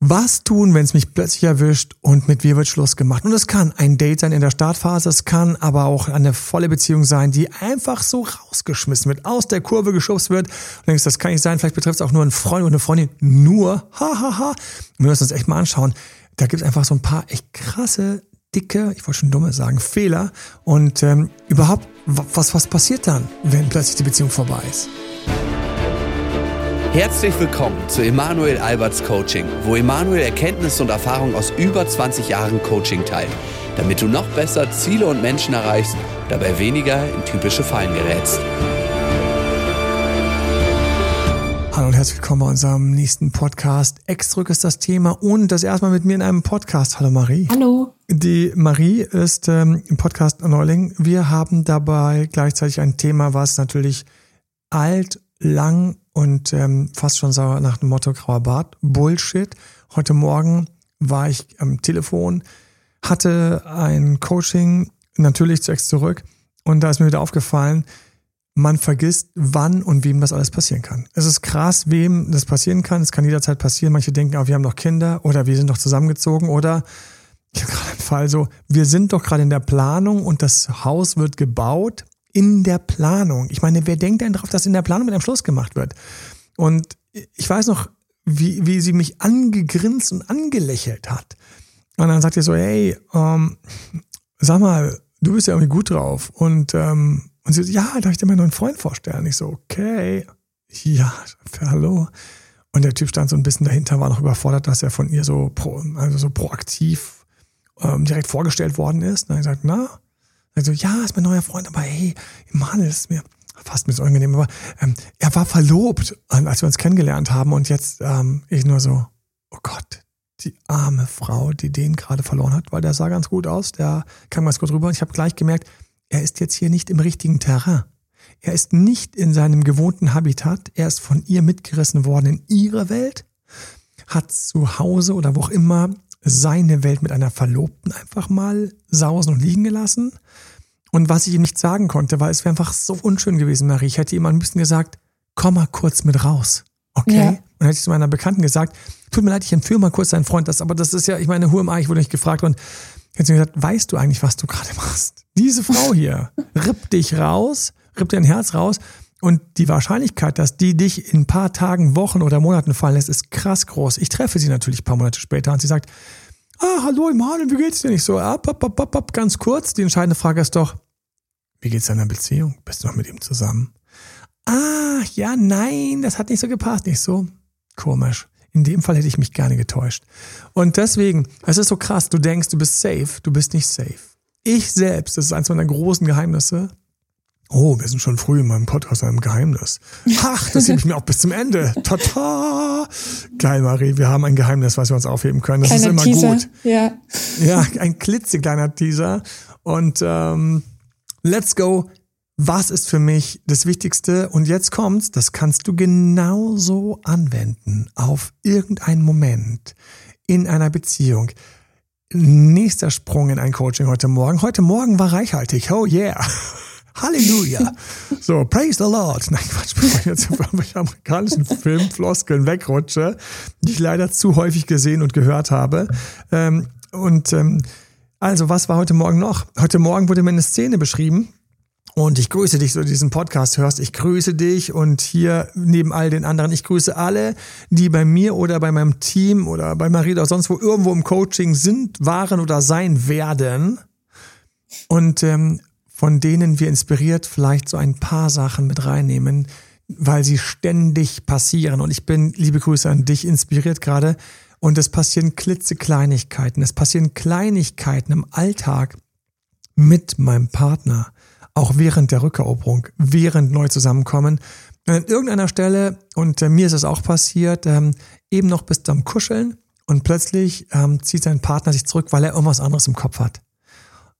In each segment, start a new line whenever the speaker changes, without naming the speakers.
Was tun, wenn es mich plötzlich erwischt und mit mir wird Schluss gemacht? Und es kann ein Date sein in der Startphase, es kann aber auch eine volle Beziehung sein, die einfach so rausgeschmissen wird, aus der Kurve geschubst wird. Und denkst, das kann nicht sein, vielleicht betrifft es auch nur einen Freund oder eine Freundin. Nur, hahaha. Ha, ha. Wir müssen uns echt mal anschauen. Da gibt es einfach so ein paar echt krasse, dicke, ich wollte schon dumme sagen, Fehler. Und ähm, überhaupt, was, was passiert dann, wenn plötzlich die Beziehung vorbei ist?
Herzlich willkommen zu Emanuel Alberts Coaching, wo Emanuel Erkenntnisse und Erfahrung aus über 20 Jahren Coaching teilt, damit du noch besser Ziele und Menschen erreichst, dabei weniger in typische Fallen gerätst.
Hallo und herzlich willkommen bei unserem nächsten Podcast. Exdrück ist das Thema und das erstmal mit mir in einem Podcast. Hallo Marie.
Hallo.
Die Marie ist ähm, im Podcast Neuling. Wir haben dabei gleichzeitig ein Thema, was natürlich alt, lang und ähm, fast schon sauer nach dem Motto grauer Bart. Bullshit. Heute Morgen war ich am Telefon, hatte ein Coaching, natürlich zu zurück. Und da ist mir wieder aufgefallen, man vergisst, wann und wem das alles passieren kann. Es ist krass, wem das passieren kann. Es kann jederzeit passieren. Manche denken, oh, wir haben noch Kinder oder wir sind doch zusammengezogen oder ich habe gerade einen Fall so, wir sind doch gerade in der Planung und das Haus wird gebaut in der Planung. Ich meine, wer denkt denn darauf, dass in der Planung mit einem Schluss gemacht wird? Und ich weiß noch, wie, wie sie mich angegrinst und angelächelt hat. Und dann sagt ihr so, hey, ähm, sag mal, du bist ja irgendwie gut drauf. Und, ähm, und sie so, ja, darf ich dir meinen neuen Freund vorstellen? Ich so, okay, ja, hallo. Und der Typ stand so ein bisschen dahinter, war noch überfordert, dass er von ihr so, pro, also so proaktiv ähm, direkt vorgestellt worden ist. Und dann gesagt, na, also, ja, ist mein neuer Freund, aber hey, Emanuel ist mir fast ein bisschen unangenehm, aber ähm, er war verlobt, als wir uns kennengelernt haben und jetzt ähm, ich nur so, oh Gott, die arme Frau, die den gerade verloren hat, weil der sah ganz gut aus, der kam ganz gut rüber und ich habe gleich gemerkt, er ist jetzt hier nicht im richtigen Terrain. Er ist nicht in seinem gewohnten Habitat, er ist von ihr mitgerissen worden in ihre Welt, hat zu Hause oder wo auch immer seine Welt mit einer Verlobten einfach mal sausen und liegen gelassen. Und was ich ihm nicht sagen konnte, weil es wäre einfach so unschön gewesen, Marie. Ich hätte ihm ein bisschen gesagt, komm mal kurz mit raus. Okay? Ja. Und hätte ich zu meiner Bekannten gesagt, tut mir leid, ich entführe mal kurz deinen Freund. Das, aber das ist ja, ich meine, who am I? Ich wurde nicht gefragt. Und hätte sie gesagt, weißt du eigentlich, was du gerade machst? Diese Frau hier rippt dich raus, rippt dein Herz raus. Und die Wahrscheinlichkeit, dass die dich in ein paar Tagen, Wochen oder Monaten fallen lässt, ist krass groß. Ich treffe sie natürlich ein paar Monate später und sie sagt, ah, hallo Emanuel, wie geht's dir? Nicht so, ab, ab, ab, ab, ab, ganz kurz. Die entscheidende Frage ist doch, wie geht's deiner Beziehung? Bist du noch mit ihm zusammen? Ah, ja, nein, das hat nicht so gepasst. Nicht so komisch. In dem Fall hätte ich mich gerne getäuscht. Und deswegen, es ist so krass, du denkst, du bist safe, du bist nicht safe. Ich selbst, das ist eins meiner großen Geheimnisse, Oh, wir sind schon früh in meinem Podcast einem Geheimnis. Ach, das hebe ich mir auch bis zum Ende. Tata! Geil, Marie, wir haben ein Geheimnis, was wir uns aufheben können. Das Kleiner ist immer Teaser. gut. Ja. ja, ein klitzekleiner Teaser. Und ähm, let's go. Was ist für mich das Wichtigste? Und jetzt kommt's, das kannst du genauso anwenden auf irgendeinen Moment in einer Beziehung. Nächster Sprung in ein Coaching heute Morgen. Heute Morgen war reichhaltig. Oh yeah. Halleluja. So, praise the Lord. Nein, Quatsch, bevor ich jetzt auf irgendwelche amerikanischen Filmfloskeln wegrutsche, die ich leider zu häufig gesehen und gehört habe. Ähm, und ähm, also, was war heute Morgen noch? Heute Morgen wurde mir eine Szene beschrieben. Und ich grüße dich, so diesen Podcast hörst. Ich grüße dich und hier neben all den anderen, ich grüße alle, die bei mir oder bei meinem Team oder bei Marie oder sonst wo irgendwo im Coaching sind, waren oder sein werden. Und ähm, von denen wir inspiriert vielleicht so ein paar Sachen mit reinnehmen, weil sie ständig passieren. Und ich bin, liebe Grüße an dich, inspiriert gerade. Und es passieren klitzekleinigkeiten. Es passieren Kleinigkeiten im Alltag mit meinem Partner. Auch während der Rückeroberung, während neu zusammenkommen. An irgendeiner Stelle, und äh, mir ist es auch passiert, ähm, eben noch bis zum Kuscheln und plötzlich ähm, zieht sein Partner sich zurück, weil er irgendwas anderes im Kopf hat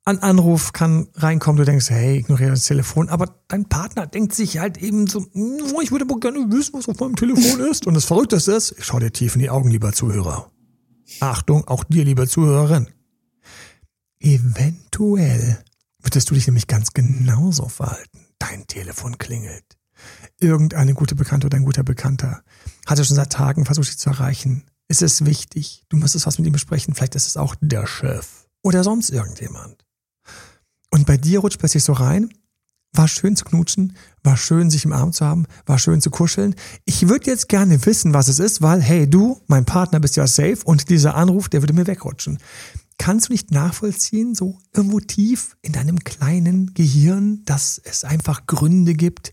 ein Anruf kann reinkommen, du denkst, hey, ignoriere das Telefon, aber dein Partner denkt sich halt eben so, oh, ich würde aber gerne wissen, was auf meinem Telefon ist. Und das Verrückteste ist, ich schau dir tief in die Augen, lieber Zuhörer. Achtung, auch dir, lieber Zuhörerin. Eventuell würdest du dich nämlich ganz genauso verhalten. Dein Telefon klingelt. Irgendeine gute Bekannte oder ein guter Bekannter hatte schon seit Tagen versucht, dich zu erreichen. Es ist wichtig. Du müsstest was mit ihm besprechen. Vielleicht ist es auch der Chef oder sonst irgendjemand. Und bei dir rutscht plötzlich so rein. War schön zu knutschen, war schön, sich im Arm zu haben, war schön zu kuscheln. Ich würde jetzt gerne wissen, was es ist, weil, hey, du, mein Partner, bist ja safe und dieser Anruf, der würde mir wegrutschen. Kannst du nicht nachvollziehen, so irgendwo tief in deinem kleinen Gehirn, dass es einfach Gründe gibt,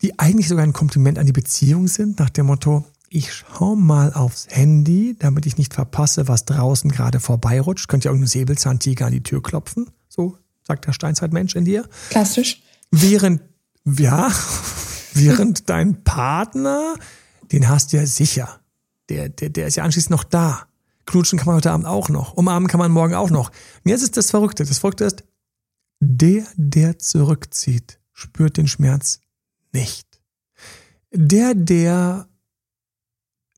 die eigentlich sogar ein Kompliment an die Beziehung sind, nach dem Motto, ich schau mal aufs Handy, damit ich nicht verpasse, was draußen gerade vorbeirutscht. Könnte ja irgendein Säbelzahntiger an die Tür klopfen. Sagt der Steinzeitmensch in dir.
Klassisch.
Während, ja, während dein Partner, den hast du ja sicher. Der, der, der ist ja anschließend noch da. Knutschen kann man heute Abend auch noch. Umarmen kann man morgen auch noch. Und jetzt ist das Verrückte. Das Verrückte ist, der, der zurückzieht, spürt den Schmerz nicht. Der, der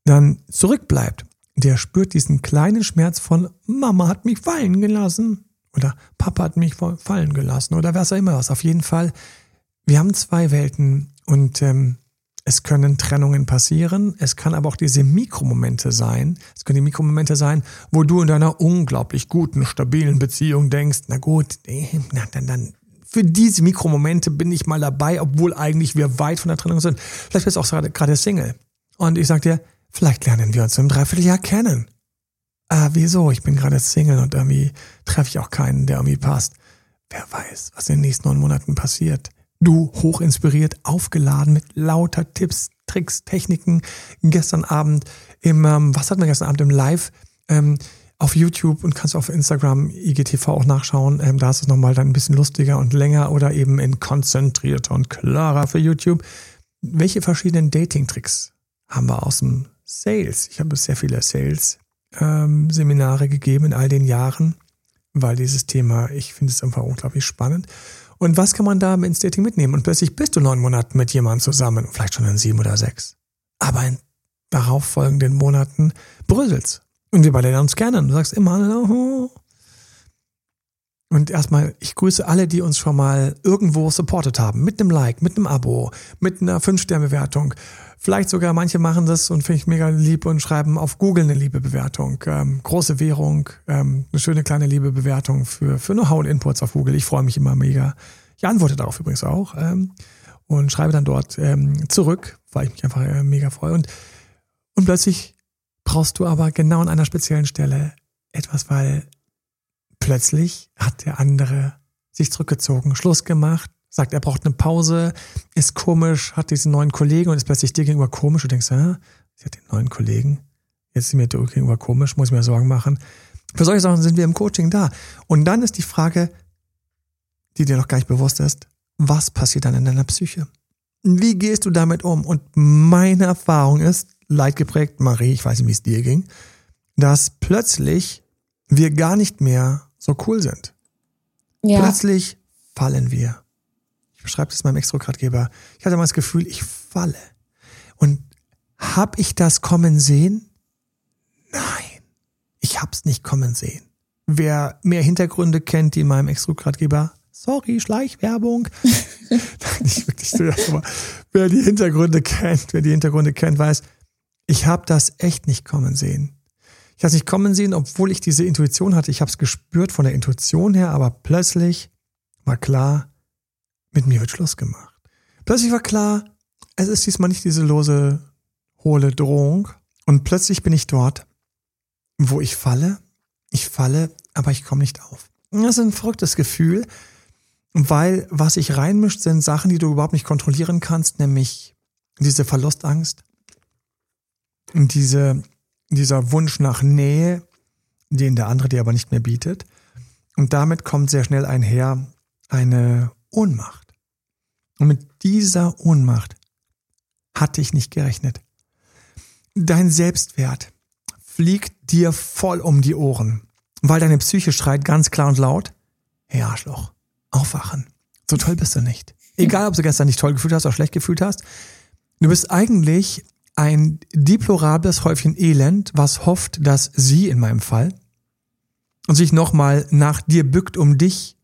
dann zurückbleibt, der spürt diesen kleinen Schmerz von Mama hat mich fallen gelassen oder Papa hat mich fallen gelassen oder was auch immer was. Auf jeden Fall, wir haben zwei Welten und ähm, es können Trennungen passieren, es kann aber auch diese Mikromomente sein. Es können die Mikromomente sein, wo du in deiner unglaublich guten, stabilen Beziehung denkst, na gut, na, dann, dann für diese Mikromomente bin ich mal dabei, obwohl eigentlich wir weit von der Trennung sind. Vielleicht bist du auch gerade Single. Und ich sag dir, Vielleicht lernen wir uns im Dreivierteljahr kennen. Ah, wieso? Ich bin gerade Single und irgendwie treffe ich auch keinen, der irgendwie passt. Wer weiß, was in den nächsten neun Monaten passiert. Du, hochinspiriert, aufgeladen mit lauter Tipps, Tricks, Techniken. Gestern Abend im, ähm, was hatten wir gestern Abend im Live? Ähm, auf YouTube und kannst auf Instagram IGTV auch nachschauen. Ähm, da ist es nochmal dann ein bisschen lustiger und länger oder eben in konzentrierter und klarer für YouTube. Welche verschiedenen Dating-Tricks haben wir aus dem Sales. Ich habe sehr viele Sales-Seminare ähm, gegeben in all den Jahren, weil dieses Thema, ich finde es einfach unglaublich spannend. Und was kann man da ins Dating mitnehmen? Und plötzlich bist du neun Monate mit jemandem zusammen, vielleicht schon in sieben oder sechs. Aber in darauffolgenden Monaten bröselt's. Und wir beide lernen uns kennen. Du sagst immer, oh. Und erstmal, ich grüße alle, die uns schon mal irgendwo supportet haben. Mit einem Like, mit einem Abo, mit einer Fünf-Sterne-Bewertung. Vielleicht sogar manche machen das und finde ich mega lieb und schreiben auf Google eine liebe Bewertung. Ähm, große Währung, ähm, eine schöne kleine liebe Bewertung für, für Know-how und Inputs auf Google. Ich freue mich immer mega. Ich antworte darauf übrigens auch ähm, und schreibe dann dort ähm, zurück, weil ich mich einfach äh, mega freue. Und, und plötzlich brauchst du aber genau an einer speziellen Stelle etwas, weil plötzlich hat der andere sich zurückgezogen, Schluss gemacht, sagt, er braucht eine Pause, ist komisch, hat diesen neuen Kollegen und ist plötzlich dir gegenüber komisch. Du denkst, ja, sie hat den neuen Kollegen. Jetzt ist mir dir gegenüber komisch, muss ich mir Sorgen machen. Für solche Sachen sind wir im Coaching da. Und dann ist die Frage, die dir noch gar nicht bewusst ist, was passiert dann in deiner Psyche? Wie gehst du damit um? Und meine Erfahrung ist, leidgeprägt, Marie, ich weiß nicht, wie es dir ging, dass plötzlich wir gar nicht mehr so cool sind. Ja. Plötzlich fallen wir ich beschreibe das meinem Extrogradgeber, ich hatte mal das Gefühl, ich falle. Und hab ich das kommen sehen? Nein, ich hab's nicht kommen sehen. Wer mehr Hintergründe kennt, die in meinem Extrogradgeber, sorry, Schleichwerbung. nicht wirklich so, aber wer die Hintergründe kennt, wer die Hintergründe kennt, weiß, ich habe das echt nicht kommen sehen. Ich habe es nicht kommen sehen, obwohl ich diese Intuition hatte. Ich habe es gespürt von der Intuition her, aber plötzlich war klar, mit mir wird Schluss gemacht. Plötzlich war klar, es ist diesmal nicht diese lose, hohle Drohung. Und plötzlich bin ich dort, wo ich falle. Ich falle, aber ich komme nicht auf. Das ist ein verrücktes Gefühl, weil was sich reinmischt, sind Sachen, die du überhaupt nicht kontrollieren kannst, nämlich diese Verlustangst, diese, dieser Wunsch nach Nähe, den der andere dir aber nicht mehr bietet. Und damit kommt sehr schnell einher eine Ohnmacht. Und mit dieser Ohnmacht hatte ich nicht gerechnet. Dein Selbstwert fliegt dir voll um die Ohren, weil deine Psyche schreit ganz klar und laut, hey Arschloch, aufwachen. So toll bist du nicht. Egal, ob du gestern nicht toll gefühlt hast oder schlecht gefühlt hast. Du bist eigentlich ein deplorables Häufchen Elend, was hofft, dass sie in meinem Fall und sich nochmal nach dir bückt, um dich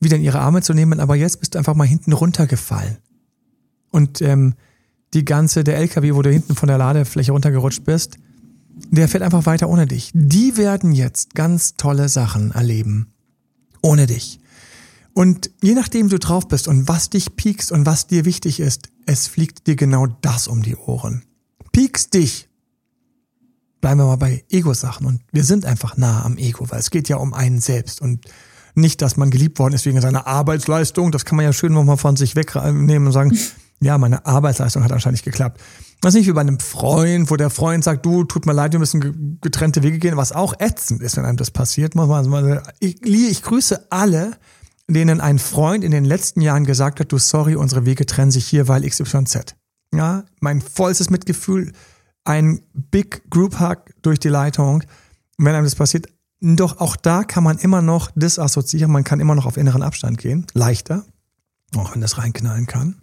wieder in ihre Arme zu nehmen, aber jetzt bist du einfach mal hinten runtergefallen. Und ähm, die ganze, der LKW, wo du hinten von der Ladefläche runtergerutscht bist, der fährt einfach weiter ohne dich. Die werden jetzt ganz tolle Sachen erleben. Ohne dich. Und je nachdem du drauf bist und was dich piekst und was dir wichtig ist, es fliegt dir genau das um die Ohren. Piekst dich. Bleiben wir mal bei Ego-Sachen. Und wir sind einfach nah am Ego, weil es geht ja um einen selbst und nicht, dass man geliebt worden ist wegen seiner Arbeitsleistung. Das kann man ja schön nochmal von sich wegnehmen und sagen, ja, meine Arbeitsleistung hat anscheinend nicht geklappt. Das ist nicht wie bei einem Freund, wo der Freund sagt, du, tut mir leid, wir müssen getrennte Wege gehen, was auch ätzend ist, wenn einem das passiert. Ich, ich grüße alle, denen ein Freund in den letzten Jahren gesagt hat, du sorry, unsere Wege trennen sich hier, weil XYZ. Ja, mein vollstes Mitgefühl, ein Big Group Hug durch die Leitung. Wenn einem das passiert, doch auch da kann man immer noch disassoziieren, man kann immer noch auf inneren Abstand gehen, leichter, auch wenn das reinknallen kann.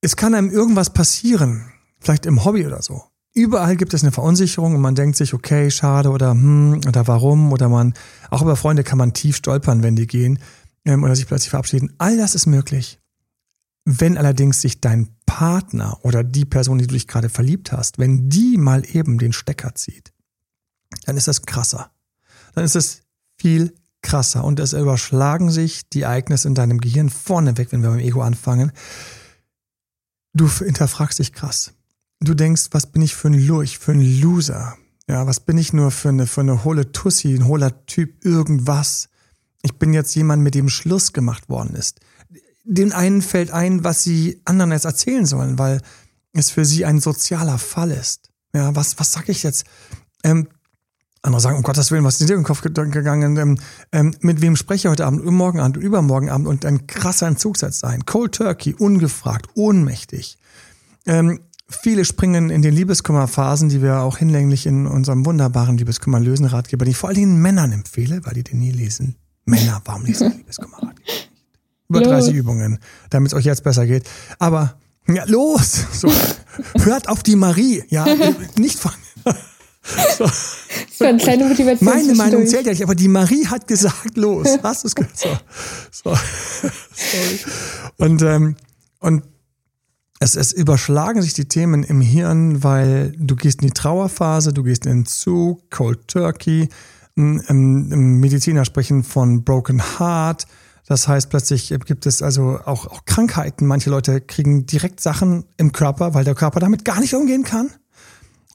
Es kann einem irgendwas passieren, vielleicht im Hobby oder so. Überall gibt es eine Verunsicherung und man denkt sich, okay, schade oder hm, oder warum oder man, auch über Freunde kann man tief stolpern, wenn die gehen ähm, oder sich plötzlich verabschieden. All das ist möglich. Wenn allerdings sich dein Partner oder die Person, die du dich gerade verliebt hast, wenn die mal eben den Stecker zieht, dann ist das krasser. Dann ist es viel krasser und es überschlagen sich die Ereignisse in deinem Gehirn vorneweg, wenn wir beim Ego anfangen. Du hinterfragst dich krass. Du denkst, was bin ich für ein Lurch, für ein Loser? Ja, was bin ich nur für eine, für eine hohle Tussi, ein hohler Typ, irgendwas? Ich bin jetzt jemand, mit dem Schluss gemacht worden ist. Den einen fällt ein, was sie anderen jetzt erzählen sollen, weil es für sie ein sozialer Fall ist. Ja, was, was sag ich jetzt? Ähm, andere sagen, um Gottes Willen, was ist dir in den Kopf gegangen? Ähm, ähm, mit wem spreche ich heute Abend, morgen Abend, übermorgen Abend und ein krasser Entzug setzt ein. Cold Turkey, ungefragt, ohnmächtig. Ähm, viele springen in den Liebeskümmerphasen, die wir auch hinlänglich in unserem wunderbaren Liebeskümmer-Lösen-Ratgeber, die ich vor allen Dingen Männern empfehle, weil die den nie lesen. Männer, warum lesen die Über 30 Übungen, damit es euch jetzt besser geht. Aber ja, los! So, hört auf die Marie, ja, nicht von.
So. War eine kleine Motivation.
Meine Meinung zählt ja nicht, aber die Marie hat gesagt, los. Hast du es gehört? So. so. Sorry. Und, ähm, und es, es überschlagen sich die Themen im Hirn, weil du gehst in die Trauerphase, du gehst in Zug, Cold Turkey. Mediziner sprechen von Broken Heart. Das heißt, plötzlich gibt es also auch, auch Krankheiten. Manche Leute kriegen direkt Sachen im Körper, weil der Körper damit gar nicht umgehen kann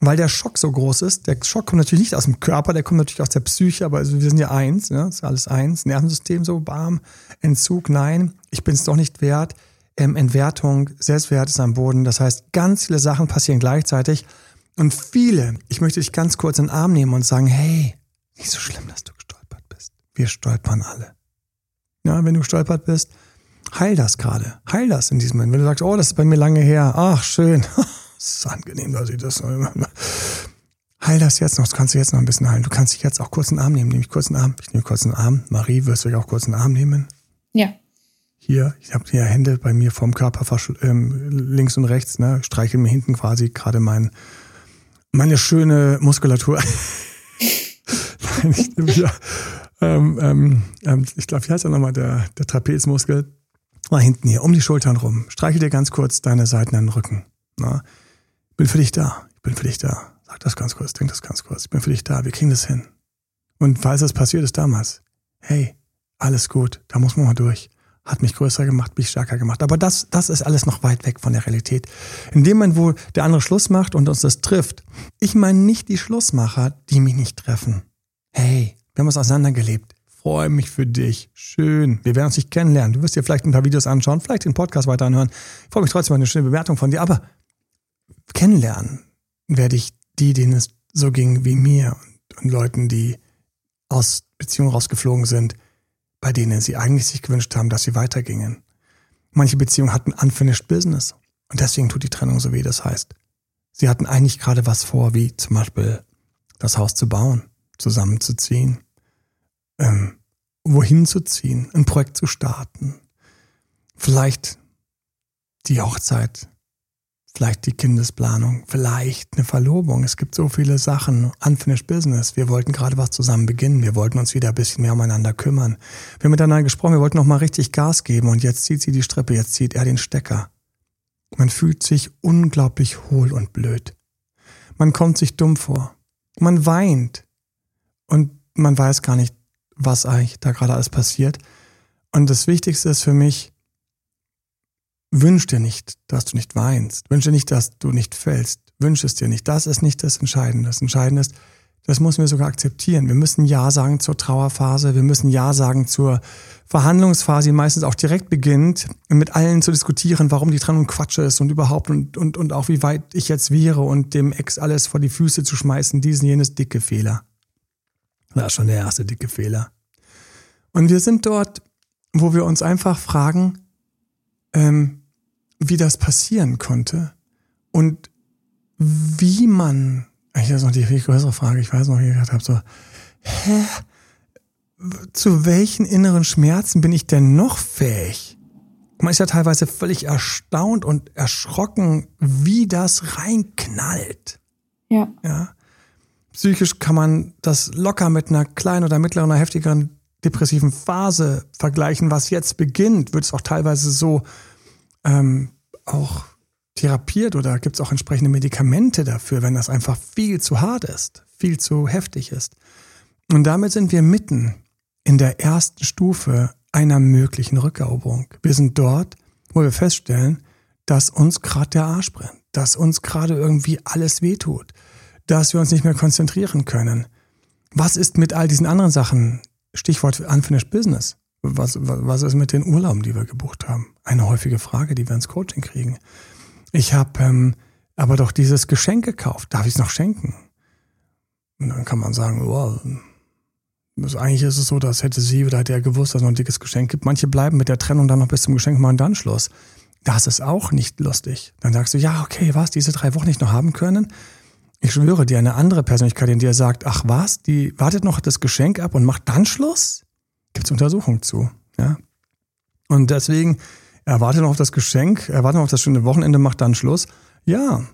weil der Schock so groß ist. Der Schock kommt natürlich nicht aus dem Körper, der kommt natürlich aus der Psyche, aber also wir sind ja eins, ne? ist alles eins. Nervensystem so, bam, Entzug, nein, ich bin es doch nicht wert. Ähm, Entwertung, Selbstwert ist am Boden. Das heißt, ganz viele Sachen passieren gleichzeitig. Und viele, ich möchte dich ganz kurz in den Arm nehmen und sagen, hey, nicht so schlimm, dass du gestolpert bist. Wir stolpern alle. Ja, wenn du gestolpert bist, heil das gerade. Heil das in diesem Moment. Wenn du sagst, oh, das ist bei mir lange her. Ach, schön. Es ist angenehm, dass ich das. Heil das jetzt noch, das kannst du jetzt noch ein bisschen heilen. Du kannst dich jetzt auch kurz einen Arm nehmen. Nehme ich kurz einen Arm. Ich nehme kurz einen Arm. Marie, wirst du dich auch kurz einen Arm nehmen?
Ja.
Hier, ich habe hier Hände bei mir vom Körper ähm, links und rechts. Ne? Ich streiche mir hinten quasi gerade mein, meine schöne Muskulatur. Nein, ich nehme hier, ähm, ähm, ähm ich glaube, wie heißt er nochmal, der, der Trapezmuskel. Mal hinten hier, um die Schultern rum. Streiche dir ganz kurz deine Seiten an den Rücken. Na? bin für dich da. Ich bin für dich da. Sag das ganz kurz, denk das ganz kurz. Ich bin für dich da. Wir kriegen das hin. Und falls das passiert ist damals, hey, alles gut. Da muss man mal durch. Hat mich größer gemacht, mich stärker gemacht. Aber das, das ist alles noch weit weg von der Realität. In dem Moment, wo der andere Schluss macht und uns das trifft, ich meine nicht die Schlussmacher, die mich nicht treffen. Hey, wir haben uns auseinandergelebt. Freue mich für dich. Schön. Wir werden uns nicht kennenlernen. Du wirst dir vielleicht ein paar Videos anschauen, vielleicht den Podcast weiter anhören. Ich freue mich trotzdem über eine schöne Bewertung von dir. Aber kennenlernen werde ich die, denen es so ging wie mir und, und Leuten, die aus Beziehungen rausgeflogen sind, bei denen sie eigentlich sich gewünscht haben, dass sie weitergingen. Manche Beziehungen hatten unfinished business und deswegen tut die Trennung so weh. Das heißt, sie hatten eigentlich gerade was vor, wie zum Beispiel das Haus zu bauen, zusammenzuziehen, ähm, wohin zu ziehen, ein Projekt zu starten, vielleicht die Hochzeit vielleicht die Kindesplanung, vielleicht eine Verlobung. Es gibt so viele Sachen. Unfinished Business. Wir wollten gerade was zusammen beginnen. Wir wollten uns wieder ein bisschen mehr umeinander kümmern. Wir haben miteinander gesprochen. Wir wollten noch mal richtig Gas geben. Und jetzt zieht sie die Strippe. Jetzt zieht er den Stecker. Man fühlt sich unglaublich hohl und blöd. Man kommt sich dumm vor. Man weint. Und man weiß gar nicht, was eigentlich da gerade alles passiert. Und das Wichtigste ist für mich, wünsch dir nicht, dass du nicht weinst. Wünsch dir nicht, dass du nicht fällst. Wünsch es dir nicht. Das ist nicht das Entscheidende. Das Entscheidende ist, das müssen wir sogar akzeptieren. Wir müssen Ja sagen zur Trauerphase. Wir müssen Ja sagen zur Verhandlungsphase, die meistens auch direkt beginnt, mit allen zu diskutieren, warum die Trennung Quatsch ist und überhaupt und, und, und auch wie weit ich jetzt wäre und dem Ex alles vor die Füße zu schmeißen. Diesen, jenes dicke Fehler. Das ist schon der erste dicke Fehler. Und wir sind dort, wo wir uns einfach fragen, ähm, wie das passieren konnte und wie man ich ist noch die viel größere Frage. Ich weiß noch, wie ich gedacht habe, so, hä? Zu welchen inneren Schmerzen bin ich denn noch fähig? Man ist ja teilweise völlig erstaunt und erschrocken, wie das reinknallt.
Ja.
Ja. Psychisch kann man das locker mit einer kleinen oder mittleren oder heftigeren depressiven Phase vergleichen, was jetzt beginnt, wird es auch teilweise so ähm, auch therapiert oder gibt es auch entsprechende Medikamente dafür, wenn das einfach viel zu hart ist, viel zu heftig ist. Und damit sind wir mitten in der ersten Stufe einer möglichen Rückeroberung. Wir sind dort, wo wir feststellen, dass uns gerade der Arsch brennt, dass uns gerade irgendwie alles wehtut, dass wir uns nicht mehr konzentrieren können. Was ist mit all diesen anderen Sachen? Stichwort Unfinished Business. Was, was ist mit den Urlauben, die wir gebucht haben? Eine häufige Frage, die wir ins Coaching kriegen. Ich habe ähm, aber doch dieses Geschenk gekauft. Darf ich es noch schenken? Und dann kann man sagen, wow, also eigentlich ist es so, dass hätte sie oder hätte er gewusst, dass es noch ein dickes Geschenk gibt. Manche bleiben mit der Trennung dann noch bis zum Geschenk machen dann Schluss. Das ist auch nicht lustig. Dann sagst du, ja, okay, was, diese drei Wochen nicht noch haben können? Ich schwöre dir, eine andere Persönlichkeit in dir sagt, ach was, die wartet noch das Geschenk ab und macht dann Schluss? Gibt's Untersuchungen zu, ja? Und deswegen er wartet noch auf das Geschenk, er wartet noch auf das schöne Wochenende, macht dann Schluss. Ja,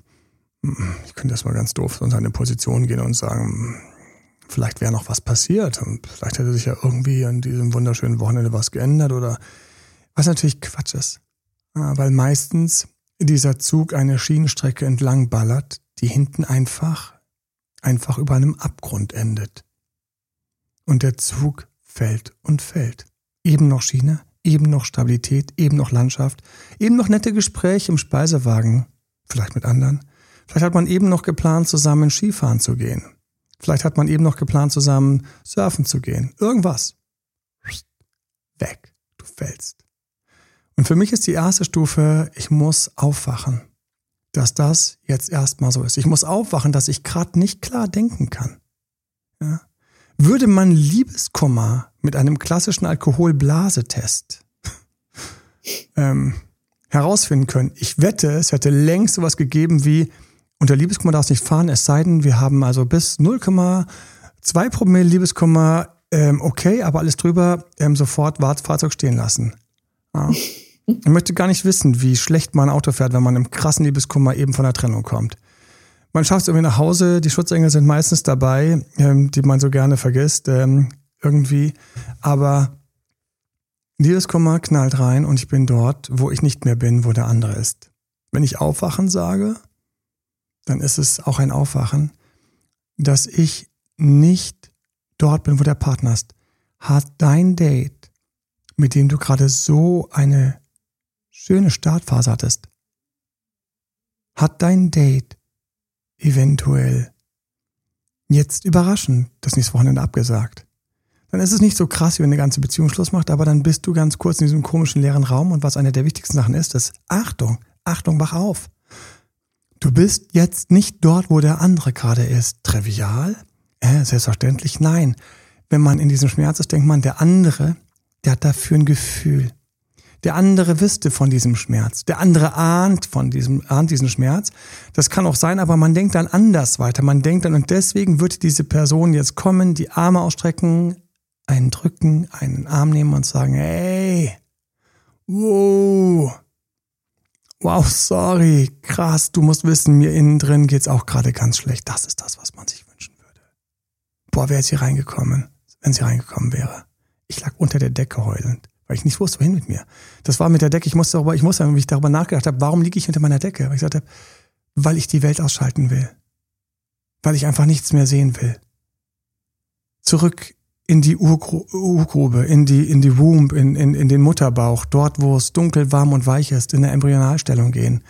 ich könnte erstmal ganz doof in seine Position gehen und sagen, vielleicht wäre noch was passiert und vielleicht hätte sich ja irgendwie an diesem wunderschönen Wochenende was geändert oder was natürlich Quatsch ist. Weil meistens dieser Zug eine Schienenstrecke entlang ballert, die hinten einfach, einfach über einem Abgrund endet. Und der Zug fällt und fällt. Eben noch Schiene, eben noch Stabilität, eben noch Landschaft, eben noch nette Gespräche im Speisewagen, vielleicht mit anderen. Vielleicht hat man eben noch geplant, zusammen Skifahren zu gehen. Vielleicht hat man eben noch geplant, zusammen surfen zu gehen. Irgendwas. Weg. Du fällst. Und für mich ist die erste Stufe, ich muss aufwachen, dass das jetzt erstmal so ist. Ich muss aufwachen, dass ich gerade nicht klar denken kann. Ja? Würde man Liebeskummer mit einem klassischen Alkoholblasetest ähm, herausfinden können, ich wette, es hätte längst sowas gegeben wie, unter Liebeskummer darfst nicht fahren, es sei denn, wir haben also bis 0,2 Promille Liebeskummer, ähm, okay, aber alles drüber ähm, sofort Fahrzeug stehen lassen. Ja. Ich möchte gar nicht wissen, wie schlecht man Auto fährt, wenn man im krassen Liebeskummer eben von der Trennung kommt man schafft es irgendwie nach Hause. Die Schutzengel sind meistens dabei, ähm, die man so gerne vergisst, ähm, irgendwie. Aber Liebeskummer knallt rein und ich bin dort, wo ich nicht mehr bin, wo der andere ist. Wenn ich Aufwachen sage, dann ist es auch ein Aufwachen, dass ich nicht dort bin, wo der Partner ist. Hat dein Date, mit dem du gerade so eine schöne Startphase hattest, hat dein Date eventuell jetzt überraschen, das nächste Wochenende abgesagt. Dann ist es nicht so krass, wie wenn eine ganze Beziehung Schluss macht, aber dann bist du ganz kurz in diesem komischen leeren Raum und was eine der wichtigsten Sachen ist, ist Achtung, Achtung, wach auf. Du bist jetzt nicht dort, wo der andere gerade ist. Trivial? Äh, selbstverständlich nein. Wenn man in diesem Schmerz ist, denkt man, der andere, der hat dafür ein Gefühl. Der andere wüsste von diesem Schmerz. Der andere ahnt von diesem, ahnt diesen Schmerz. Das kann auch sein, aber man denkt dann anders weiter. Man denkt dann, und deswegen wird diese Person jetzt kommen, die Arme ausstrecken, einen drücken, einen Arm nehmen und sagen, hey, wow, wow, sorry, krass, du musst wissen, mir innen drin geht's auch gerade ganz schlecht. Das ist das, was man sich wünschen würde. Boah, wäre sie reingekommen, wenn sie reingekommen wäre. Ich lag unter der Decke heulend weil ich nicht wusste, wohin mit mir. Das war mit der Decke, ich musste darüber, ich musste, wie ich darüber nachgedacht habe, warum liege ich hinter meiner Decke? Weil ich gesagt habe, weil ich die Welt ausschalten will. weil ich einfach nichts mehr sehen will. Zurück in die Urgrube, in die, in die Womb, in, in, in den Mutterbauch, dort, wo es dunkel, warm und weich ist, in der Embryonalstellung gehen.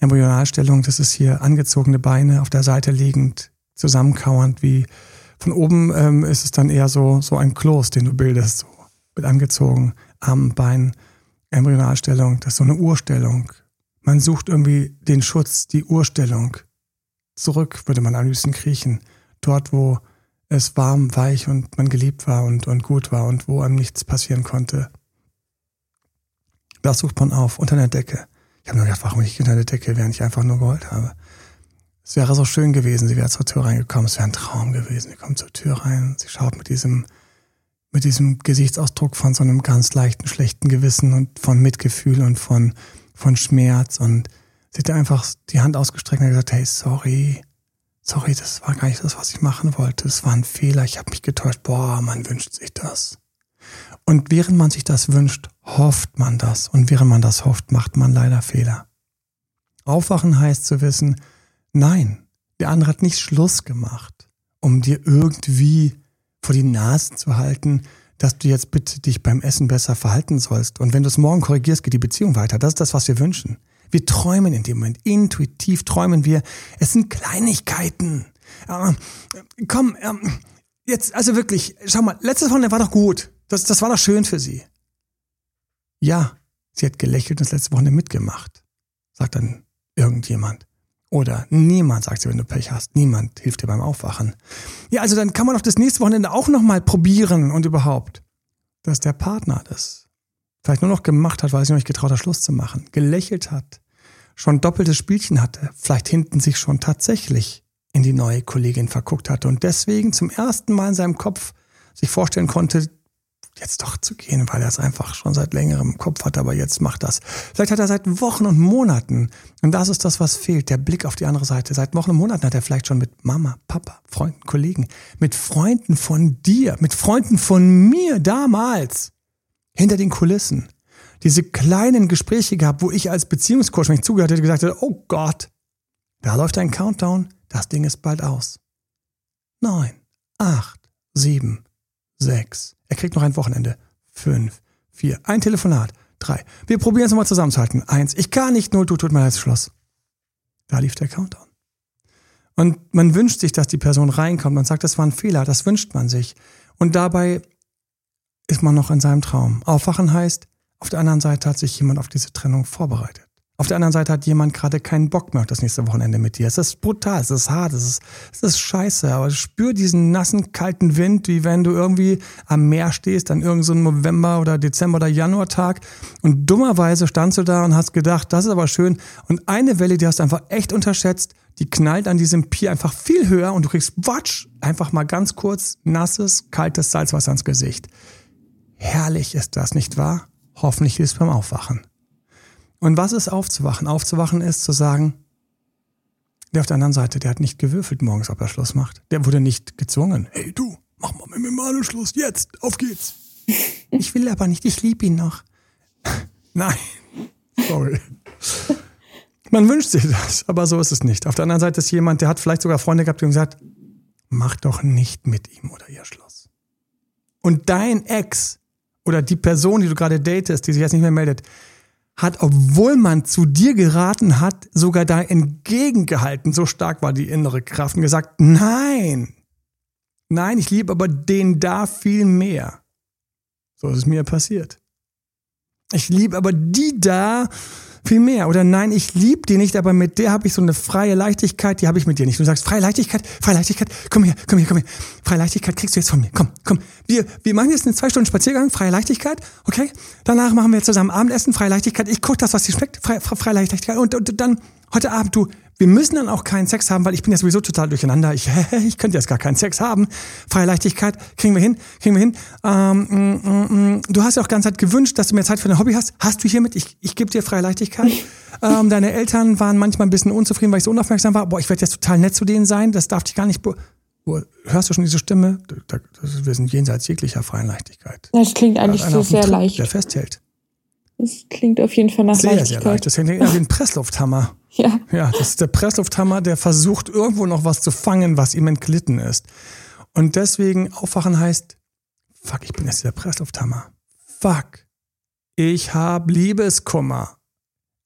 Embryonalstellung, das ist hier angezogene Beine auf der Seite liegend, zusammenkauernd, wie von oben ähm, ist es dann eher so, so ein Kloß, den du bildest, so mit angezogen, Arm, Bein, Embryonalstellung, das ist so eine Urstellung. Man sucht irgendwie den Schutz, die Urstellung. Zurück würde man am liebsten kriechen. Dort, wo es warm, weich und man geliebt war und, und gut war und wo einem nichts passieren konnte. Das sucht man auf, unter der Decke. Ich habe nur gedacht, warum nicht unter der Decke, während ich einfach nur geholt habe. Es wäre so schön gewesen, sie wäre zur Tür reingekommen, es wäre ein Traum gewesen. Sie kommt zur Tür rein, sie schaut mit diesem, mit diesem Gesichtsausdruck von so einem ganz leichten, schlechten Gewissen und von Mitgefühl und von, von Schmerz und sie hat einfach die Hand ausgestreckt und gesagt, hey, sorry, sorry, das war gar nicht das, was ich machen wollte. Es war ein Fehler, ich habe mich getäuscht. Boah, man wünscht sich das. Und während man sich das wünscht, hofft man das. Und während man das hofft, macht man leider Fehler. Aufwachen heißt zu wissen, nein, der andere hat nicht Schluss gemacht, um dir irgendwie vor die Nase zu halten, dass du jetzt bitte dich beim Essen besser verhalten sollst. Und wenn du es morgen korrigierst, geht die Beziehung weiter. Das ist das, was wir wünschen. Wir träumen in dem Moment. Intuitiv träumen wir. Es sind Kleinigkeiten. Äh, komm, äh, jetzt, also wirklich, schau mal, letztes Wochenende war doch gut. Das, das war doch schön für sie. Ja, sie hat gelächelt und das letzte Wochenende mitgemacht, sagt dann irgendjemand. Oder niemand, sagt sie, wenn du Pech hast. Niemand hilft dir beim Aufwachen. Ja, also dann kann man doch das nächste Wochenende auch nochmal probieren und überhaupt. Dass der Partner das vielleicht nur noch gemacht hat, weil er sich noch nicht getraut hat, Schluss zu machen, gelächelt hat, schon doppeltes Spielchen hatte, vielleicht hinten sich schon tatsächlich in die neue Kollegin verguckt hatte und deswegen zum ersten Mal in seinem Kopf sich vorstellen konnte, jetzt doch zu gehen, weil er es einfach schon seit längerem im Kopf hat, aber jetzt macht das. Vielleicht hat er seit Wochen und Monaten, und das ist das, was fehlt, der Blick auf die andere Seite. Seit Wochen und Monaten hat er vielleicht schon mit Mama, Papa, Freunden, Kollegen, mit Freunden von dir, mit Freunden von mir damals, hinter den Kulissen, diese kleinen Gespräche gehabt, wo ich als Beziehungscoach, wenn ich zugehört hätte, gesagt hätte, oh Gott, da läuft ein Countdown, das Ding ist bald aus. Neun, acht, sieben, sechs. Er kriegt noch ein Wochenende. Fünf, vier, ein Telefonat. Drei. Wir probieren es nochmal zusammenzuhalten. Eins. Ich kann nicht. Null, du tut mir leid, Schluss. Da lief der Countdown. Und man wünscht sich, dass die Person reinkommt. Man sagt, das war ein Fehler. Das wünscht man sich. Und dabei ist man noch in seinem Traum. Aufwachen heißt, auf der anderen Seite hat sich jemand auf diese Trennung vorbereitet. Auf der anderen Seite hat jemand gerade keinen Bock mehr auf das nächste Wochenende mit dir. Es ist brutal, es ist hart, es ist, es ist scheiße, aber spür diesen nassen, kalten Wind, wie wenn du irgendwie am Meer stehst, an irgendeinem so November- oder Dezember- oder Januartag und dummerweise standst du da und hast gedacht, das ist aber schön und eine Welle, die hast du einfach echt unterschätzt, die knallt an diesem Pier einfach viel höher und du kriegst, watsch, einfach mal ganz kurz nasses, kaltes Salzwasser ins Gesicht. Herrlich ist das, nicht wahr? Hoffentlich ist es beim Aufwachen. Und was ist aufzuwachen? Aufzuwachen ist zu sagen, der auf der anderen Seite, der hat nicht gewürfelt morgens, ob er Schluss macht. Der wurde nicht gezwungen. Hey du, mach mal mit mir mal Schluss, jetzt, auf geht's. Ich will aber nicht, ich liebe ihn noch. Nein, sorry. Man wünscht sich das, aber so ist es nicht. Auf der anderen Seite ist jemand, der hat vielleicht sogar Freunde gehabt, die ihm gesagt, mach doch nicht mit ihm oder ihr Schluss. Und dein Ex oder die Person, die du gerade datest, die sich jetzt nicht mehr meldet, hat, obwohl man zu dir geraten hat, sogar da entgegengehalten. So stark war die innere Kraft und gesagt, nein, nein, ich liebe aber den da viel mehr. So ist es mir passiert. Ich liebe aber die da viel mehr. Oder nein, ich liebe die nicht, aber mit der habe ich so eine freie Leichtigkeit, die habe ich mit dir nicht. Du sagst, freie Leichtigkeit, freie Leichtigkeit, komm her, komm her, komm her. Freie Leichtigkeit kriegst du jetzt von mir. Komm, komm. Wir, wir machen jetzt einen zwei Stunden Spaziergang, freie Leichtigkeit, okay? Danach machen wir zusammen Abendessen, freie Leichtigkeit. Ich koche das, was dir schmeckt, freie, freie Leichtigkeit. Und, und dann heute Abend, du, wir müssen dann auch keinen Sex haben, weil ich bin ja sowieso total durcheinander. Ich, ich könnte jetzt gar keinen Sex haben. Freie Leichtigkeit, kriegen wir hin, kriegen wir hin. Ähm, mm, mm, mm. du hast ja auch ganz Zeit gewünscht, dass du mehr Zeit für dein Hobby hast. Hast du hiermit? Ich, ich gebe dir freie Leichtigkeit. ähm, deine Eltern waren manchmal ein bisschen unzufrieden, weil ich so unaufmerksam war. Boah, ich werde jetzt total nett zu denen sein. Das darf dich gar nicht... Hörst du schon diese Stimme? wir sind jenseits jeglicher freien Leichtigkeit.
Das klingt eigentlich so sehr leicht.
Der festhält.
Das klingt auf jeden Fall nach
sehr,
Leichtigkeit.
sehr leicht. Das klingt wie ein Presslufthammer.
Ja.
Ja, das ist der Presslufthammer, der versucht irgendwo noch was zu fangen, was ihm entglitten ist. Und deswegen aufwachen heißt, fuck, ich bin jetzt der Presslufthammer. Fuck. Ich hab Liebeskummer.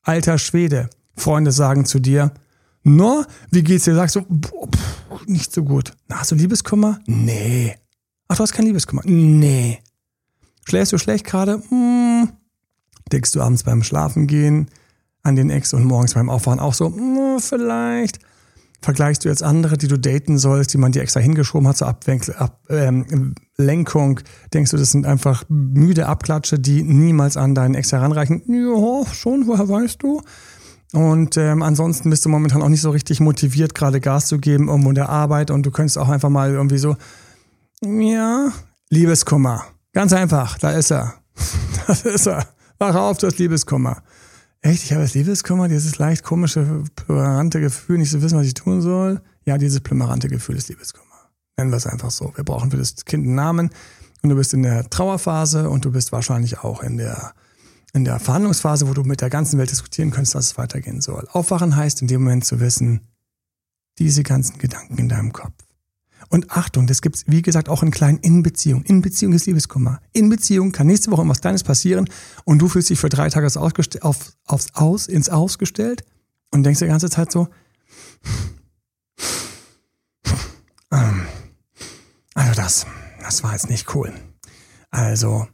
Alter Schwede. Freunde sagen zu dir, no, wie geht's dir? Sagst du, boah, pff, nicht so gut. Na, hast du Liebeskummer? Nee. Ach, du hast kein Liebeskummer? Nee. Schläfst du schlecht gerade? Hm. Denkst du abends beim Schlafen gehen an den Ex und morgens beim Aufwachen auch so, hm, vielleicht. Vergleichst du jetzt andere, die du daten sollst, die man dir extra hingeschoben hat zur Ablenkung, Ab, ähm? Denkst du, das sind einfach müde Abklatsche, die niemals an deinen Ex heranreichen? Ja, schon, woher weißt du? Und ähm, ansonsten bist du momentan auch nicht so richtig motiviert, gerade Gas zu geben irgendwo in der Arbeit und du könntest auch einfach mal irgendwie so, ja, Liebeskummer. Ganz einfach, da ist er. Das ist er. Wach auf, du hast Liebeskummer. Echt, ich habe das Liebeskummer, dieses leicht komische, plümerante Gefühl, nicht zu wissen, was ich tun soll. Ja, dieses plümerante Gefühl ist Liebeskummer. Nennen wir es einfach so. Wir brauchen für das Kind einen Namen und du bist in der Trauerphase und du bist wahrscheinlich auch in der, in der Verhandlungsphase, wo du mit der ganzen Welt diskutieren könntest, dass es weitergehen soll. Aufwachen heißt in dem Moment zu wissen, diese ganzen Gedanken in deinem Kopf. Und Achtung, das gibt's wie gesagt, auch in kleinen In-Beziehung. In-Beziehung ist Liebeskummer. In Beziehung kann nächste Woche irgendwas Kleines passieren und du fühlst dich für drei Tage auf, aufs Aus, ins Aus gestellt und denkst die ganze Zeit so, ähm, also das, das war jetzt nicht cool. Also,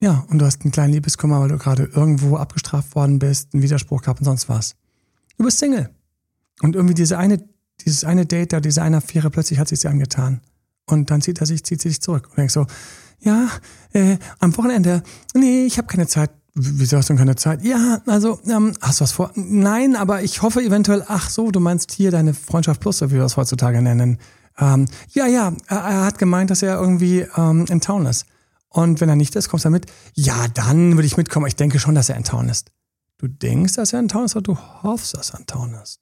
ja, und du hast einen kleinen Liebeskummer, weil du gerade irgendwo abgestraft worden bist, einen Widerspruch gehabt und sonst was. Du bist Single. Und irgendwie diese eine dieses eine Date da, diese eine Affäre, plötzlich hat sie angetan. Und dann zieht er sich, zieht sie sich zurück und denkt so, ja, äh, am Wochenende, nee, ich habe keine Zeit. Wieso hast du denn keine Zeit? Ja, also, ähm, hast du was vor? Nein, aber ich hoffe eventuell, ach so, du meinst hier deine Freundschaft Plus, wie wir das heutzutage nennen. Ähm, ja, ja, er, er, hat gemeint, dass er irgendwie ähm, in Town ist. Und wenn er nicht ist, kommst du mit? Ja, dann würde ich mitkommen. Ich denke schon, dass er in Town ist. Du denkst, dass er in Town ist, aber du hoffst, dass er in Town ist.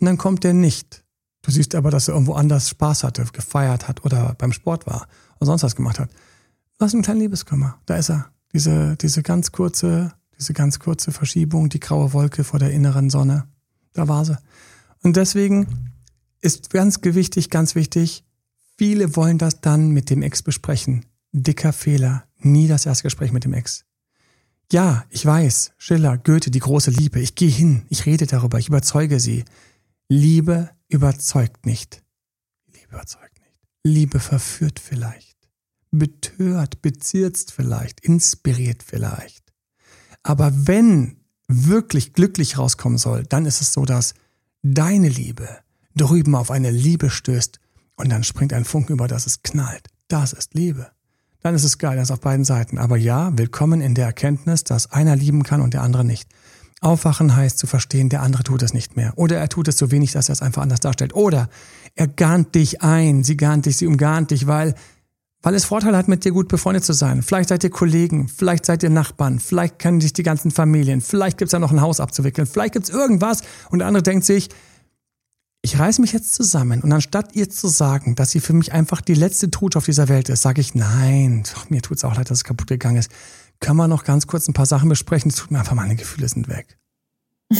Und dann kommt er nicht. Du siehst aber, dass er irgendwo anders Spaß hatte, gefeiert hat oder beim Sport war oder sonst was gemacht hat. Du hast einen kleinen Liebeskummer. Da ist er. Diese, diese ganz kurze, diese ganz kurze Verschiebung, die graue Wolke vor der inneren Sonne. Da war sie. Und deswegen ist ganz wichtig, ganz wichtig, viele wollen das dann mit dem Ex besprechen. Dicker Fehler. Nie das erste Gespräch mit dem Ex. Ja, ich weiß, Schiller, Goethe, die große Liebe. Ich gehe hin, ich rede darüber, ich überzeuge sie. Liebe überzeugt nicht. Liebe überzeugt nicht. Liebe verführt vielleicht. Betört, bezirzt vielleicht, inspiriert vielleicht. Aber wenn wirklich glücklich rauskommen soll, dann ist es so, dass deine Liebe drüben auf eine Liebe stößt und dann springt ein Funken über, dass es knallt. Das ist Liebe. Dann ist es geil, das auf beiden Seiten. Aber ja, willkommen in der Erkenntnis, dass einer lieben kann und der andere nicht. Aufwachen heißt zu verstehen, der andere tut es nicht mehr. Oder er tut es so wenig, dass er es einfach anders darstellt. Oder er garnt dich ein, sie garnt dich, sie umgarnt dich, weil, weil es Vorteile hat, mit dir gut befreundet zu sein. Vielleicht seid ihr Kollegen, vielleicht seid ihr Nachbarn, vielleicht kennen sich die ganzen Familien, vielleicht gibt's da noch ein Haus abzuwickeln, vielleicht gibt's irgendwas und der andere denkt sich, ich reiße mich jetzt zusammen und anstatt ihr zu sagen, dass sie für mich einfach die letzte Trutsch auf dieser Welt ist, sage ich, nein, doch, mir tut's auch leid, dass es kaputt gegangen ist können wir noch ganz kurz ein paar Sachen besprechen. Es tut mir einfach, meine Gefühle sind weg.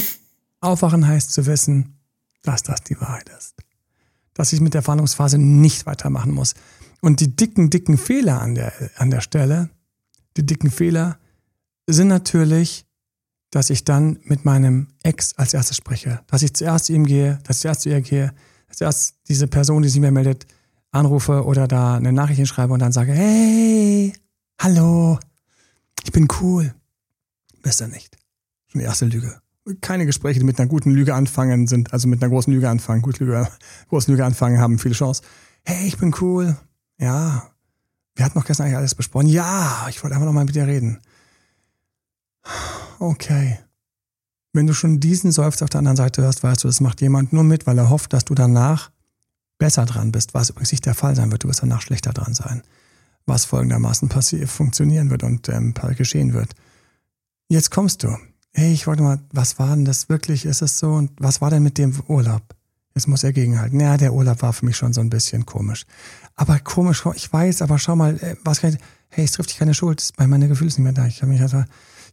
Aufwachen heißt zu wissen, dass das die Wahrheit ist. Dass ich mit der Verhandlungsphase nicht weitermachen muss. Und die dicken, dicken Fehler an der, an der Stelle, die dicken Fehler sind natürlich, dass ich dann mit meinem Ex als erstes spreche. Dass ich zuerst zu ihm gehe, dass ich zuerst zu ihr gehe, dass zuerst diese Person, die sich mir meldet, anrufe oder da eine Nachricht schreibe und dann sage, hey, hallo, ich bin cool. Besser nicht. Schon die erste Lüge. Keine Gespräche, die mit einer guten Lüge anfangen, sind, also mit einer großen Lüge anfangen, gut Lüge, großen Lüge anfangen, haben viele Chance. Hey, ich bin cool. Ja. Wir hatten noch gestern eigentlich alles besprochen. Ja, ich wollte einfach noch mal mit dir reden. Okay. Wenn du schon diesen Seufzer auf der anderen Seite hörst, weißt du, das macht jemand nur mit, weil er hofft, dass du danach besser dran bist, was übrigens nicht der Fall sein wird. Du wirst danach schlechter dran sein was folgendermaßen passiert, funktionieren wird und ähm, geschehen wird. Jetzt kommst du. Hey, ich wollte mal, was war denn das wirklich? Ist es so? Und was war denn mit dem Urlaub? Jetzt muss er gegenhalten. Ja, der Urlaub war für mich schon so ein bisschen komisch. Aber komisch, ich weiß, aber schau mal, äh, was kann ich, hey, es trifft dich keine Schuld, weil meine Gefühle sind nicht mehr da. Ich habe mich einfach,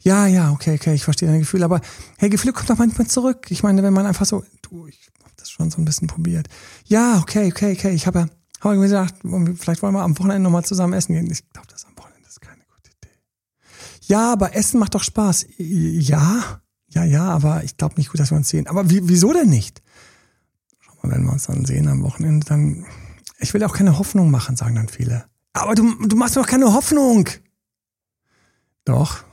Ja, ja, okay, okay, ich verstehe deine Gefühle, aber hey, Gefühle kommen doch manchmal zurück. Ich meine, wenn man einfach so, du, ich habe das schon so ein bisschen probiert. Ja, okay, okay, okay, ich habe ja, hab mir gedacht, vielleicht wollen wir am Wochenende nochmal zusammen essen gehen. Ich glaube, das am Wochenende ist keine gute Idee. Ja, aber Essen macht doch Spaß. Ja, ja, ja, aber ich glaube nicht gut, dass wir uns sehen. Aber wie, wieso denn nicht? Schau mal, wenn wir uns dann sehen am Wochenende, dann, ich will auch keine Hoffnung machen, sagen dann viele. Aber du, du machst mir doch keine Hoffnung. Doch.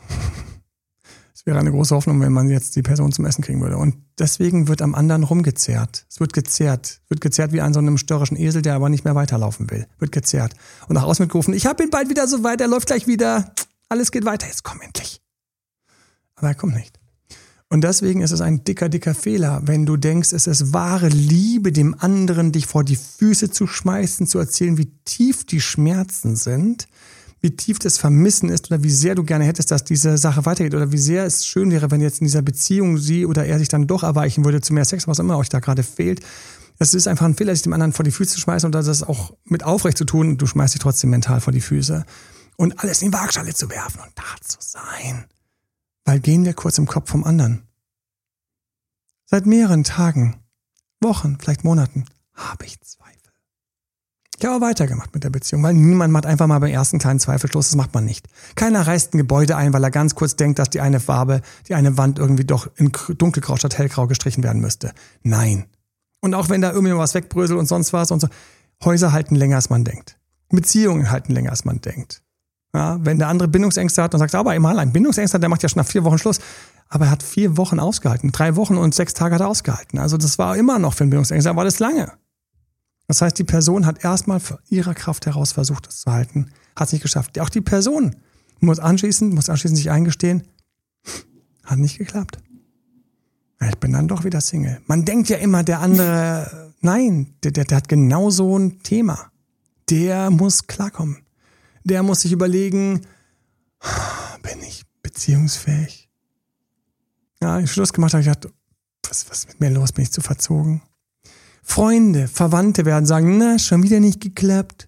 Wäre eine große Hoffnung, wenn man jetzt die Person zum Essen kriegen würde. Und deswegen wird am anderen rumgezerrt. Es wird gezerrt. Wird gezerrt wie an so einem störrischen Esel, der aber nicht mehr weiterlaufen will. Wird gezerrt. Und nach außen mitgerufen, ich hab ihn bald wieder so weit, er läuft gleich wieder. Alles geht weiter, jetzt komm endlich. Aber er kommt nicht. Und deswegen ist es ein dicker, dicker Fehler, wenn du denkst, es ist wahre Liebe, dem anderen dich vor die Füße zu schmeißen, zu erzählen, wie tief die Schmerzen sind, wie tief das Vermissen ist oder wie sehr du gerne hättest, dass diese Sache weitergeht oder wie sehr es schön wäre, wenn jetzt in dieser Beziehung sie oder er sich dann doch erweichen würde zu mehr Sex, was immer euch da gerade fehlt. Es ist einfach ein Fehler, sich dem anderen vor die Füße zu schmeißen und das auch mit aufrecht zu tun du schmeißt dich trotzdem mental vor die Füße. Und alles in die Waagschale zu werfen und da zu sein. Weil gehen wir kurz im Kopf vom anderen. Seit mehreren Tagen, Wochen, vielleicht Monaten habe ich Zweifel. Ich habe weitergemacht mit der Beziehung, weil niemand macht einfach mal beim ersten kleinen Zweifelstoß, das macht man nicht. Keiner reißt ein Gebäude ein, weil er ganz kurz denkt, dass die eine Farbe, die eine Wand irgendwie doch in dunkelgrau statt hellgrau gestrichen werden müsste. Nein. Und auch wenn da irgendwie was wegbröselt und sonst was und so, Häuser halten länger, als man denkt. Beziehungen halten länger, als man denkt. Ja, wenn der andere Bindungsängste hat und sagt, aber einmal ein Bindungsängste, der macht ja schon nach vier Wochen Schluss. Aber er hat vier Wochen ausgehalten. Drei Wochen und sechs Tage hat er ausgehalten. Also das war immer noch für einen Bindungsängste, aber das lange. Das heißt, die Person hat erstmal von ihrer Kraft heraus versucht, es zu halten, hat es nicht geschafft. Auch die Person muss anschließend, muss anschließend sich eingestehen, hat nicht geklappt. Ich bin dann doch wieder Single. Man denkt ja immer, der andere, nein, der, der, der hat genau so ein Thema. Der muss klarkommen der muss sich überlegen, bin ich beziehungsfähig? Ja, ich Schluss gemacht habe, ich gedacht, was, was ist mit mir los? Bin ich zu verzogen? Freunde, Verwandte werden sagen, na, schon wieder nicht geklappt.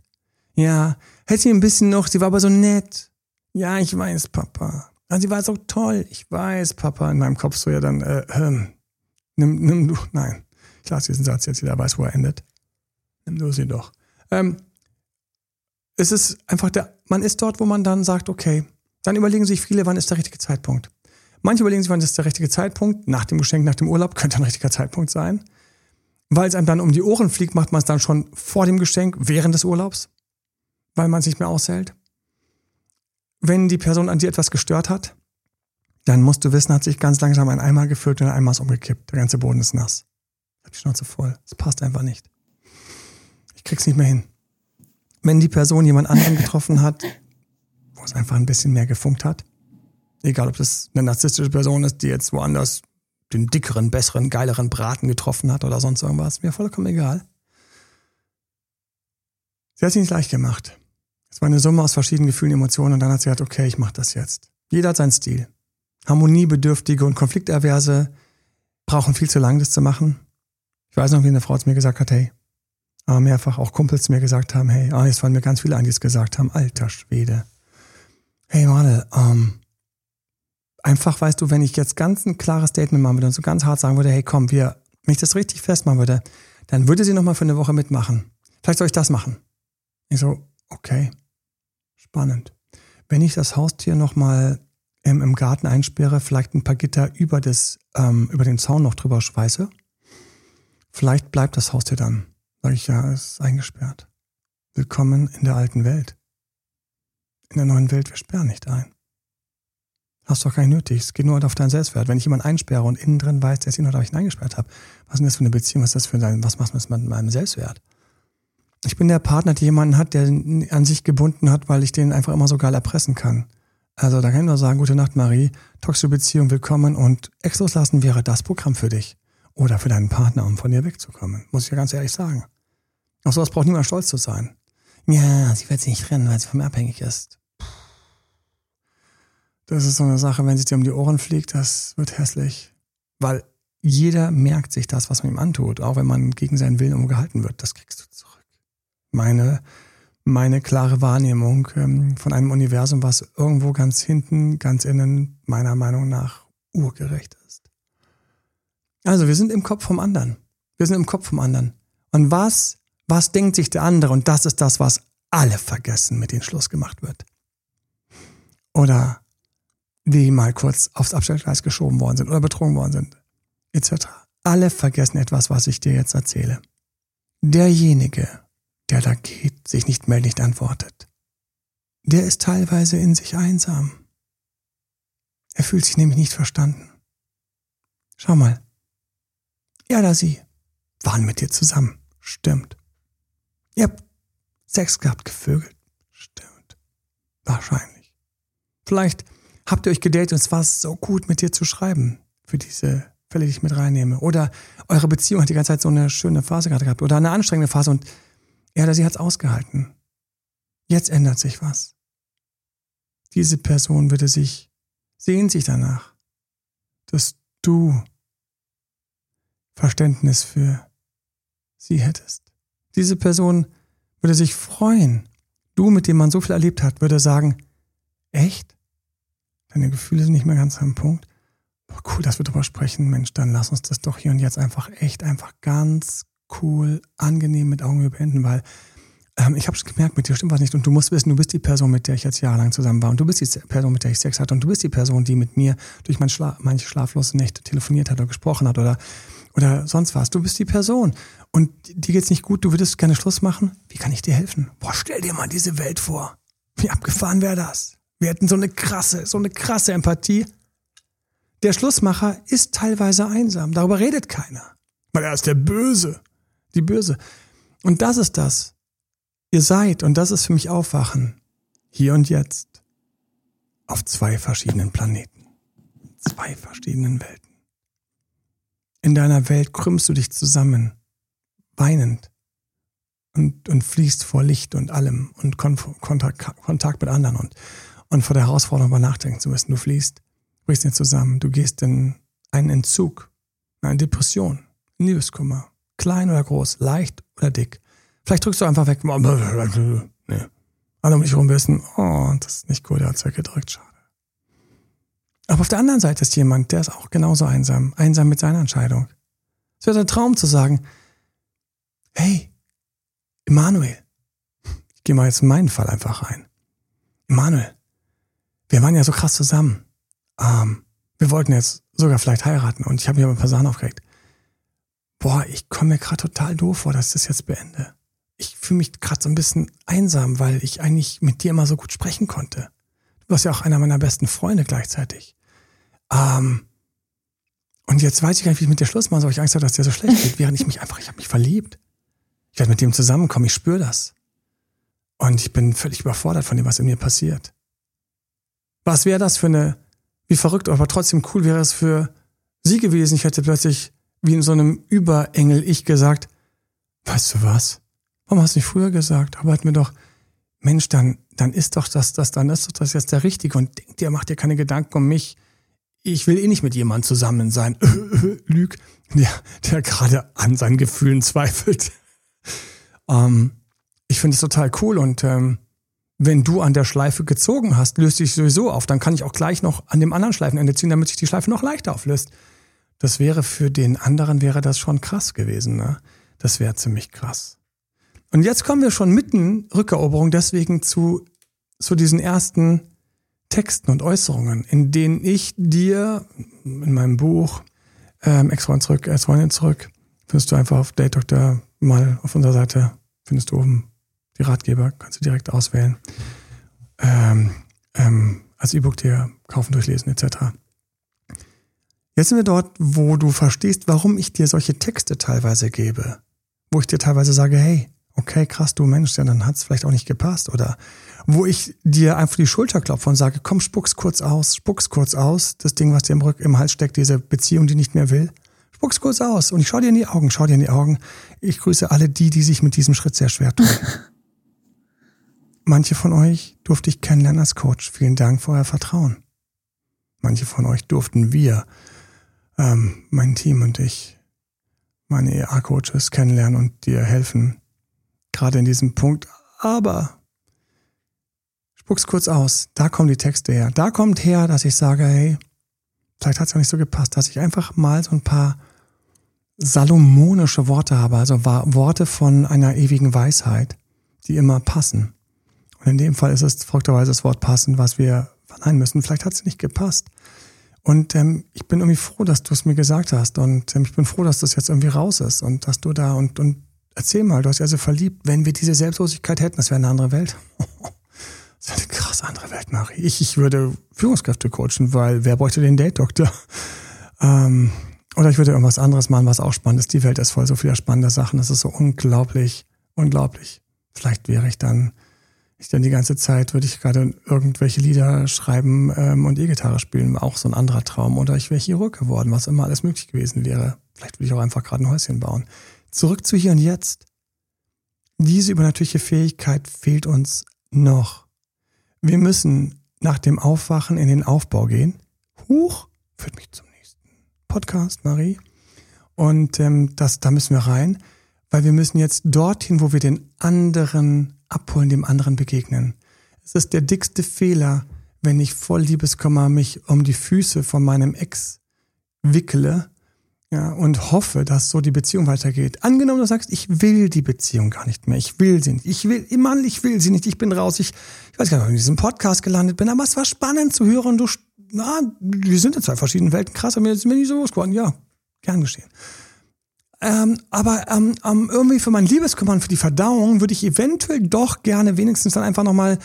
Ja, hätte sie ein bisschen noch, sie war aber so nett. Ja, ich weiß, Papa. Ja, sie war so toll. Ich weiß, Papa. In meinem Kopf so, ja, dann, äh, ähm, nimm, nimm du, nein. Ich lasse diesen Satz jetzt, jeder weiß, wo er endet. Nimm du sie doch. Ähm, es ist einfach der, man ist dort, wo man dann sagt, okay, dann überlegen sich viele, wann ist der richtige Zeitpunkt. Manche überlegen sich, wann ist der richtige Zeitpunkt. Nach dem Geschenk, nach dem Urlaub könnte ein richtiger Zeitpunkt sein. Weil es einem dann um die Ohren fliegt, macht man es dann schon vor dem Geschenk, während des Urlaubs, weil man es nicht mehr aushält. Wenn die Person an dir etwas gestört hat, dann musst du wissen, hat sich ganz langsam ein Eimer gefüllt und ein Eimer ist umgekippt. Der ganze Boden ist nass. Ich hab die Schnauze voll. Es passt einfach nicht. Ich krieg's nicht mehr hin wenn die Person jemand anderen getroffen hat, wo es einfach ein bisschen mehr gefunkt hat. Egal, ob das eine narzisstische Person ist, die jetzt woanders den dickeren, besseren, geileren Braten getroffen hat oder sonst irgendwas. Mir vollkommen egal. Sie hat sich nicht leicht gemacht. Es war eine Summe aus verschiedenen Gefühlen, Emotionen und dann hat sie gesagt, okay, ich mach das jetzt. Jeder hat seinen Stil. Harmoniebedürftige und Konflikterverse brauchen viel zu lange, das zu machen. Ich weiß noch, wie eine Frau zu mir gesagt hat, hey, aber mehrfach auch Kumpels mir gesagt haben, hey, ah, jetzt fallen mir ganz viele ein, die es gesagt haben, alter Schwede. Hey Male, ähm, einfach weißt du, wenn ich jetzt ganz ein klares Statement machen würde und so ganz hart sagen würde, hey komm, wir, wenn ich das richtig festmachen würde, dann würde sie nochmal für eine Woche mitmachen. Vielleicht soll ich das machen. Ich so, okay, spannend. Wenn ich das Haustier nochmal im, im Garten einsperre, vielleicht ein paar Gitter über, das, ähm, über den Zaun noch drüber schweiße, vielleicht bleibt das Haustier dann. Sag ich, ja, es ist eingesperrt. Willkommen in der alten Welt. In der neuen Welt, wir sperren nicht ein. Hast doch gar nicht nötig. Es geht nur auf deinen Selbstwert. Wenn ich jemanden einsperre und innen drin weiß, der ist ihn oder ich ihn eingesperrt habe, was ist denn das für eine Beziehung? Was ist das für ein, was macht das mit meinem Selbstwert? Ich bin der Partner, der jemanden hat, der an sich gebunden hat, weil ich den einfach immer so geil erpressen kann. Also da kann ich nur sagen, gute Nacht, Marie, toxische Beziehung, willkommen und Ex loslassen wäre das Programm für dich. Oder für deinen Partner, um von dir wegzukommen. Muss ich ja ganz ehrlich sagen. Auf sowas braucht niemand stolz zu sein. Ja, sie wird sich nicht trennen, weil sie von mir abhängig ist. Das ist so eine Sache, wenn sie dir um die Ohren fliegt, das wird hässlich. Weil jeder merkt sich das, was man ihm antut, auch wenn man gegen seinen Willen umgehalten wird. Das kriegst du zurück. Meine, meine klare Wahrnehmung ähm, von einem Universum, was irgendwo ganz hinten, ganz innen, meiner Meinung nach, urgerecht ist. Also, wir sind im Kopf vom anderen. Wir sind im Kopf vom anderen. Und was, was denkt sich der andere? Und das ist das, was alle vergessen, mit dem Schluss gemacht wird. Oder die mal kurz aufs Abstellgleis geschoben worden sind oder betrogen worden sind, etc. Alle vergessen etwas, was ich dir jetzt erzähle. Derjenige, der da geht, sich nicht meldet, nicht antwortet, der ist teilweise in sich einsam. Er fühlt sich nämlich nicht verstanden. Schau mal. Er oder sie waren mit dir zusammen. Stimmt. Ihr habt Sex gehabt, gevögelt. Stimmt. Wahrscheinlich. Vielleicht habt ihr euch gedatet und es war so gut, mit dir zu schreiben. Für diese Fälle, die ich mit reinnehme. Oder eure Beziehung hat die ganze Zeit so eine schöne Phase gerade gehabt. Oder eine anstrengende Phase und er oder sie hat es ausgehalten. Jetzt ändert sich was. Diese Person würde sich, sehnt sich danach, dass du Verständnis für sie hättest. Diese Person würde sich freuen. Du, mit dem man so viel erlebt hat, würde sagen, echt? Deine Gefühle sind nicht mehr ganz am Punkt. Boah, cool, dass wir darüber sprechen. Mensch, dann lass uns das doch hier und jetzt einfach echt, einfach ganz cool, angenehm mit Augenhöhe beenden, weil ähm, ich habe schon gemerkt, mit dir stimmt was nicht. Und du musst wissen, du bist die Person, mit der ich jetzt jahrelang zusammen war. Und du bist die Person, mit der ich Sex hatte. Und du bist die Person, die mit mir durch mein Schla manche schlaflose Nächte telefoniert hat oder gesprochen hat oder, oder sonst was. Du bist die Person. Und dir geht's nicht gut, du würdest gerne Schluss machen. Wie kann ich dir helfen? Boah, stell dir mal diese Welt vor. Wie abgefahren wäre das? Wir hätten so eine krasse, so eine krasse Empathie. Der Schlussmacher ist teilweise einsam. Darüber redet keiner. Weil er ist der Böse. Die Böse. Und das ist das. Ihr seid, und das ist für mich Aufwachen, hier und jetzt, auf zwei verschiedenen Planeten. Zwei verschiedenen Welten. In deiner Welt krümmst du dich zusammen, weinend, und, und fließt vor Licht und allem und Kontakt, Kontakt mit anderen und, und vor der Herausforderung mal nachdenken zu müssen. Du fließt, brichst dir zusammen, du gehst in einen Entzug, eine Depression, Liebeskummer, klein oder groß, leicht oder dick. Vielleicht drückst du einfach weg. Nee. Alle um dich herum wissen, oh, das ist nicht gut, er hat's weggedrückt, schade. Aber auf der anderen Seite ist jemand, der ist auch genauso einsam, einsam mit seiner Entscheidung. Es wird ein Traum zu sagen, hey, Emanuel, ich gehe mal jetzt in meinen Fall einfach rein. Emanuel, wir waren ja so krass zusammen. Ähm, wir wollten jetzt sogar vielleicht heiraten und ich habe mich aber ein paar Sachen aufgeregt. Boah, ich komme mir gerade total doof vor, dass ich das jetzt beende. Ich fühle mich gerade so ein bisschen einsam, weil ich eigentlich mit dir immer so gut sprechen konnte. Du warst ja auch einer meiner besten Freunde gleichzeitig. Ähm, und jetzt weiß ich gar nicht, wie ich mit dir Schluss machen soll. Ich Angst habe, dass dir so schlecht geht, während ich mich einfach, ich habe mich verliebt. Ich werde mit dem zusammenkommen, ich spüre das. Und ich bin völlig überfordert von dem, was in mir passiert. Was wäre das für eine, wie verrückt, aber trotzdem cool wäre es für sie gewesen. Ich hätte plötzlich wie in so einem Überengel ich gesagt, weißt du was? Warum hast du nicht früher gesagt? Aber hat mir doch, Mensch, dann, dann ist doch das, das, dann ist doch das jetzt der Richtige und denk dir, mach dir keine Gedanken um mich. Ich will eh nicht mit jemandem zusammen sein. Lüg, der, der gerade an seinen Gefühlen zweifelt. ähm, ich finde es total cool und ähm, wenn du an der Schleife gezogen hast, löst sich sowieso auf. Dann kann ich auch gleich noch an dem anderen Schleifenende ziehen, damit sich die Schleife noch leichter auflöst. Das wäre für den anderen wäre das schon krass gewesen. Ne? Das wäre ziemlich krass. Und jetzt kommen wir schon mitten Rückeroberung deswegen zu zu diesen ersten Texten und Äußerungen, in denen ich dir in meinem Buch ähm, Ex-Freund zurück, Ex-Freundin zurück, findest du einfach auf Date Doctor mal auf unserer Seite, findest du oben die Ratgeber, kannst du direkt auswählen. Ähm, ähm, als E-Book dir kaufen, durchlesen etc. Jetzt sind wir dort, wo du verstehst, warum ich dir solche Texte teilweise gebe. Wo ich dir teilweise sage, hey, okay, krass, du Mensch, ja, dann hat's vielleicht auch nicht gepasst. Oder wo ich dir einfach die Schulter klopfe und sage, komm, spuck's kurz aus, spuck's kurz aus, das Ding, was dir im, Rück, im Hals steckt, diese Beziehung, die nicht mehr will. Spuck's kurz aus und ich schau dir in die Augen, schau dir in die Augen. Ich grüße alle die, die sich mit diesem Schritt sehr schwer tun. Manche von euch durfte ich kennenlernen als Coach. Vielen Dank für euer Vertrauen. Manche von euch durften wir, ähm, mein Team und ich, meine EA-Coaches kennenlernen und dir helfen, gerade in diesem Punkt. Aber spuck's kurz aus. Da kommen die Texte her. Da kommt her, dass ich sage, hey, vielleicht hat's ja nicht so gepasst, dass ich einfach mal so ein paar salomonische Worte habe, also Worte von einer ewigen Weisheit, die immer passen. Und in dem Fall ist es folgterweise das Wort passen, was wir verneinen müssen. Vielleicht hat es nicht gepasst. Und ähm, ich bin irgendwie froh, dass du es mir gesagt hast. Und ähm, ich bin froh, dass das jetzt irgendwie raus ist und dass du da und, und erzähl mal, du hast ja so verliebt. Wenn wir diese Selbstlosigkeit hätten, das wäre eine andere Welt. das wäre eine krass andere Welt, Marie. Ich, ich würde Führungskräfte coachen, weil wer bräuchte den Date-Doktor? Ähm, oder ich würde irgendwas anderes machen, was auch spannend ist. Die Welt ist voll so vieler spannender Sachen. Das ist so unglaublich, unglaublich. Vielleicht wäre ich dann, ich dann die ganze Zeit, würde ich gerade irgendwelche Lieder schreiben ähm, und E-Gitarre spielen. Auch so ein anderer Traum. Oder ich wäre Chirurg geworden, was immer alles möglich gewesen wäre. Vielleicht würde ich auch einfach gerade ein Häuschen bauen. Zurück zu hier und jetzt. Diese übernatürliche Fähigkeit fehlt uns noch. Wir müssen nach dem Aufwachen in den Aufbau gehen. Huch, führt mich zum Podcast, Marie. Und ähm, das, da müssen wir rein, weil wir müssen jetzt dorthin, wo wir den anderen abholen, dem anderen begegnen. Es ist der dickste Fehler, wenn ich voll Liebeskummer mich um die Füße von meinem Ex wickele ja, und hoffe, dass so die Beziehung weitergeht. Angenommen, du sagst, ich will die Beziehung gar nicht mehr. Ich will sie nicht. Ich will, Mann, ich will sie nicht. Ich bin raus. Ich, ich weiß gar nicht, ob ich in diesem Podcast gelandet bin, aber es war spannend zu hören. Du na, wir sind in zwei verschiedenen Welten. Krass, aber mir ist mir nicht so groß geworden. Ja, gern geschehen. Ähm, aber ähm, ähm, irgendwie für mein Liebeskummer für die Verdauung würde ich eventuell doch gerne wenigstens dann einfach nochmal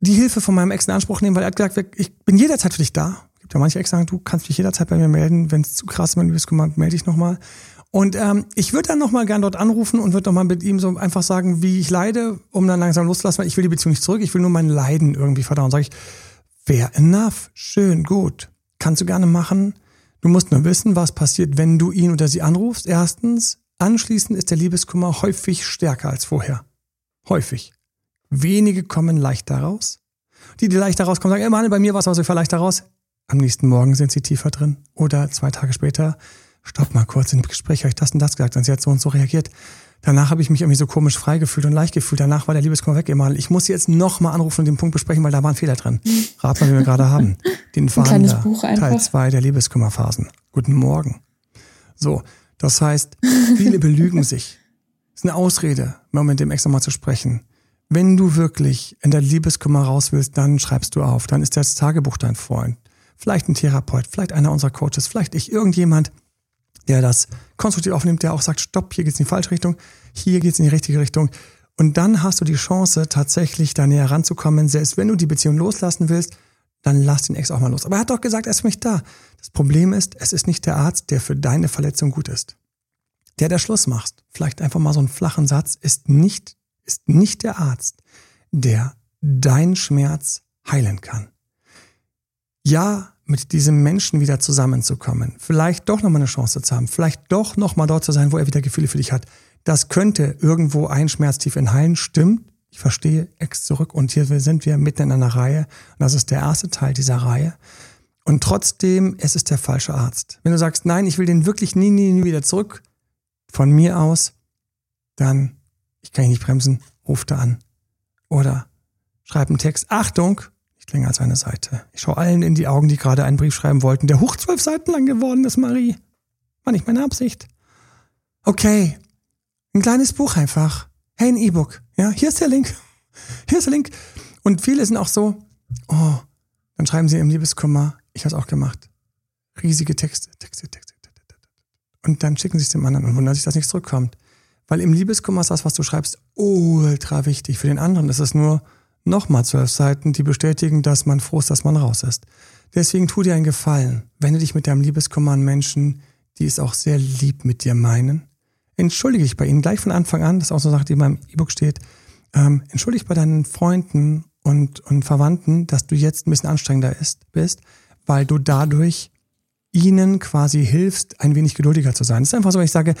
die Hilfe von meinem Ex in Anspruch nehmen, weil er hat gesagt, ich bin jederzeit für dich da. Gibt ja manche Ex, sagen, du kannst dich jederzeit bei mir melden. Wenn es zu krass ist, mein Liebeskummer, melde dich nochmal. Und ähm, ich würde dann nochmal gern dort anrufen und würde nochmal mit ihm so einfach sagen, wie ich leide, um dann langsam loszulassen, weil ich will die Beziehung nicht zurück, ich will nur mein Leiden irgendwie verdauen. Sag ich, Fair enough. Schön, gut. Kannst du gerne machen. Du musst nur wissen, was passiert, wenn du ihn oder sie anrufst. Erstens, anschließend ist der Liebeskummer häufig stärker als vorher. Häufig. Wenige kommen leichter raus. Die, die leichter rauskommen, sagen, ey, bei mir war es aber so leichter raus. Am nächsten Morgen sind sie tiefer drin. Oder zwei Tage später, stopp mal kurz, dem Gespräch habe ich das und das gesagt und sie hat so und so reagiert. Danach habe ich mich irgendwie so komisch frei gefühlt und leicht gefühlt. Danach war der Liebeskummer weg immer. Ich muss jetzt nochmal anrufen und den Punkt besprechen, weil da war ein Fehler drin. Rat mal, wie wir gerade haben. Den Verhandler, Teil 2 der Liebeskummerphasen. Guten Morgen. So, das heißt, viele belügen sich. Das ist eine Ausrede, mal mit dem Ex nochmal zu sprechen. Wenn du wirklich in der Liebeskummer raus willst, dann schreibst du auf. Dann ist das Tagebuch dein Freund. Vielleicht ein Therapeut, vielleicht einer unserer Coaches, vielleicht ich, irgendjemand, der das konstruktiv aufnimmt, der auch sagt, stopp, hier geht's in die falsche Richtung, hier geht's in die richtige Richtung. Und dann hast du die Chance, tatsächlich da näher ranzukommen. Selbst wenn du die Beziehung loslassen willst, dann lass den Ex auch mal los. Aber er hat doch gesagt, er ist für mich da. Das Problem ist, es ist nicht der Arzt, der für deine Verletzung gut ist. Der, der Schluss macht, vielleicht einfach mal so einen flachen Satz, ist nicht, ist nicht der Arzt, der dein Schmerz heilen kann. Ja, mit diesem Menschen wieder zusammenzukommen, vielleicht doch nochmal eine Chance zu haben, vielleicht doch nochmal dort zu sein, wo er wieder Gefühle für dich hat. Das könnte irgendwo ein Schmerztief enthalten, stimmt. Ich verstehe, Ex zurück und hier sind wir mitten in einer Reihe. Und das ist der erste Teil dieser Reihe. Und trotzdem, es ist der falsche Arzt. Wenn du sagst, nein, ich will den wirklich nie, nie, nie wieder zurück, von mir aus, dann, ich kann ihn nicht bremsen, ruf da an. Oder schreib einen Text. Achtung, länger als eine Seite. Ich schaue allen in die Augen, die gerade einen Brief schreiben wollten, der hoch zwölf Seiten lang geworden ist, Marie. War nicht meine Absicht. Okay. Ein kleines Buch einfach. Hey, ein E-Book. Ja, hier ist der Link. Hier ist der Link. Und viele sind auch so, oh, dann schreiben sie im Liebeskummer. Ich habe es auch gemacht. Riesige Texte, Texte, Texte. Und dann schicken sie es dem anderen und wundern sich, dass nichts zurückkommt. Weil im Liebeskummer ist das, was du schreibst, ultra wichtig. Für den anderen ist es nur, nochmal zwölf Seiten, die bestätigen, dass man froh ist, dass man raus ist. Deswegen tu dir einen Gefallen. Wende dich mit deinem Liebeskummer an Menschen, die es auch sehr lieb mit dir meinen. Entschuldige dich bei ihnen gleich von Anfang an, das ist auch so eine Sache, die in meinem E-Book steht. Ähm, entschuldige dich bei deinen Freunden und, und Verwandten, dass du jetzt ein bisschen anstrengender ist, bist, weil du dadurch ihnen quasi hilfst, ein wenig geduldiger zu sein. Das ist einfach so, wenn ich sage,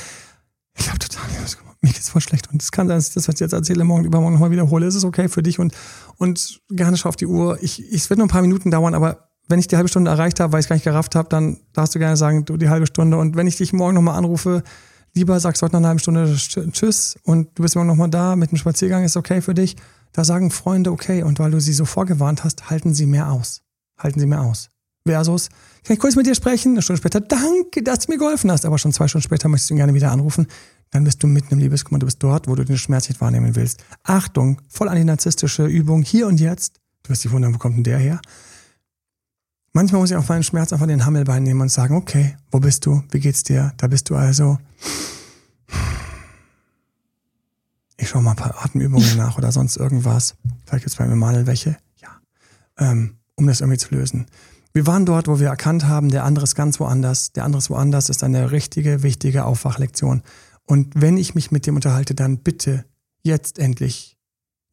ich habe total Liebeskummer mir geht's voll schlecht und es kann sein, dass ich das, was ich jetzt erzähle, morgen übermorgen nochmal wiederhole. Es ist okay für dich und, und gerne schau auf die Uhr. Ich, ich, es wird nur ein paar Minuten dauern, aber wenn ich die halbe Stunde erreicht habe, weil ich es gar nicht gerafft habe, dann darfst du gerne sagen, du die halbe Stunde. Und wenn ich dich morgen nochmal anrufe, lieber sagst du heute noch eine halbe Stunde Tschüss und du bist morgen nochmal da mit einem Spaziergang, ist okay für dich. Da sagen Freunde, okay, und weil du sie so vorgewarnt hast, halten sie mehr aus. Halten sie mehr aus. Versus, kann ich kurz mit dir sprechen? Eine Stunde später, danke, dass du mir geholfen hast. Aber schon zwei Stunden später möchtest du ihn gerne wieder anrufen. Dann bist du mitten im Liebeskummer, du bist dort, wo du den Schmerz nicht wahrnehmen willst. Achtung, voll an die narzisstische Übung, hier und jetzt. Du wirst dich wundern, wo kommt denn der her? Manchmal muss ich auch meinen Schmerz einfach den Hammelbein nehmen und sagen, okay, wo bist du? Wie geht's dir? Da bist du also. Ich schaue mal ein paar Atemübungen nach oder sonst irgendwas. Vielleicht gibt's bei mir Manel welche. Ja. Ähm, um das irgendwie zu lösen. Wir waren dort, wo wir erkannt haben, der andere ist ganz woanders. Der andere ist woanders ist eine richtige, wichtige Aufwachlektion. Und wenn ich mich mit dem unterhalte, dann bitte jetzt endlich,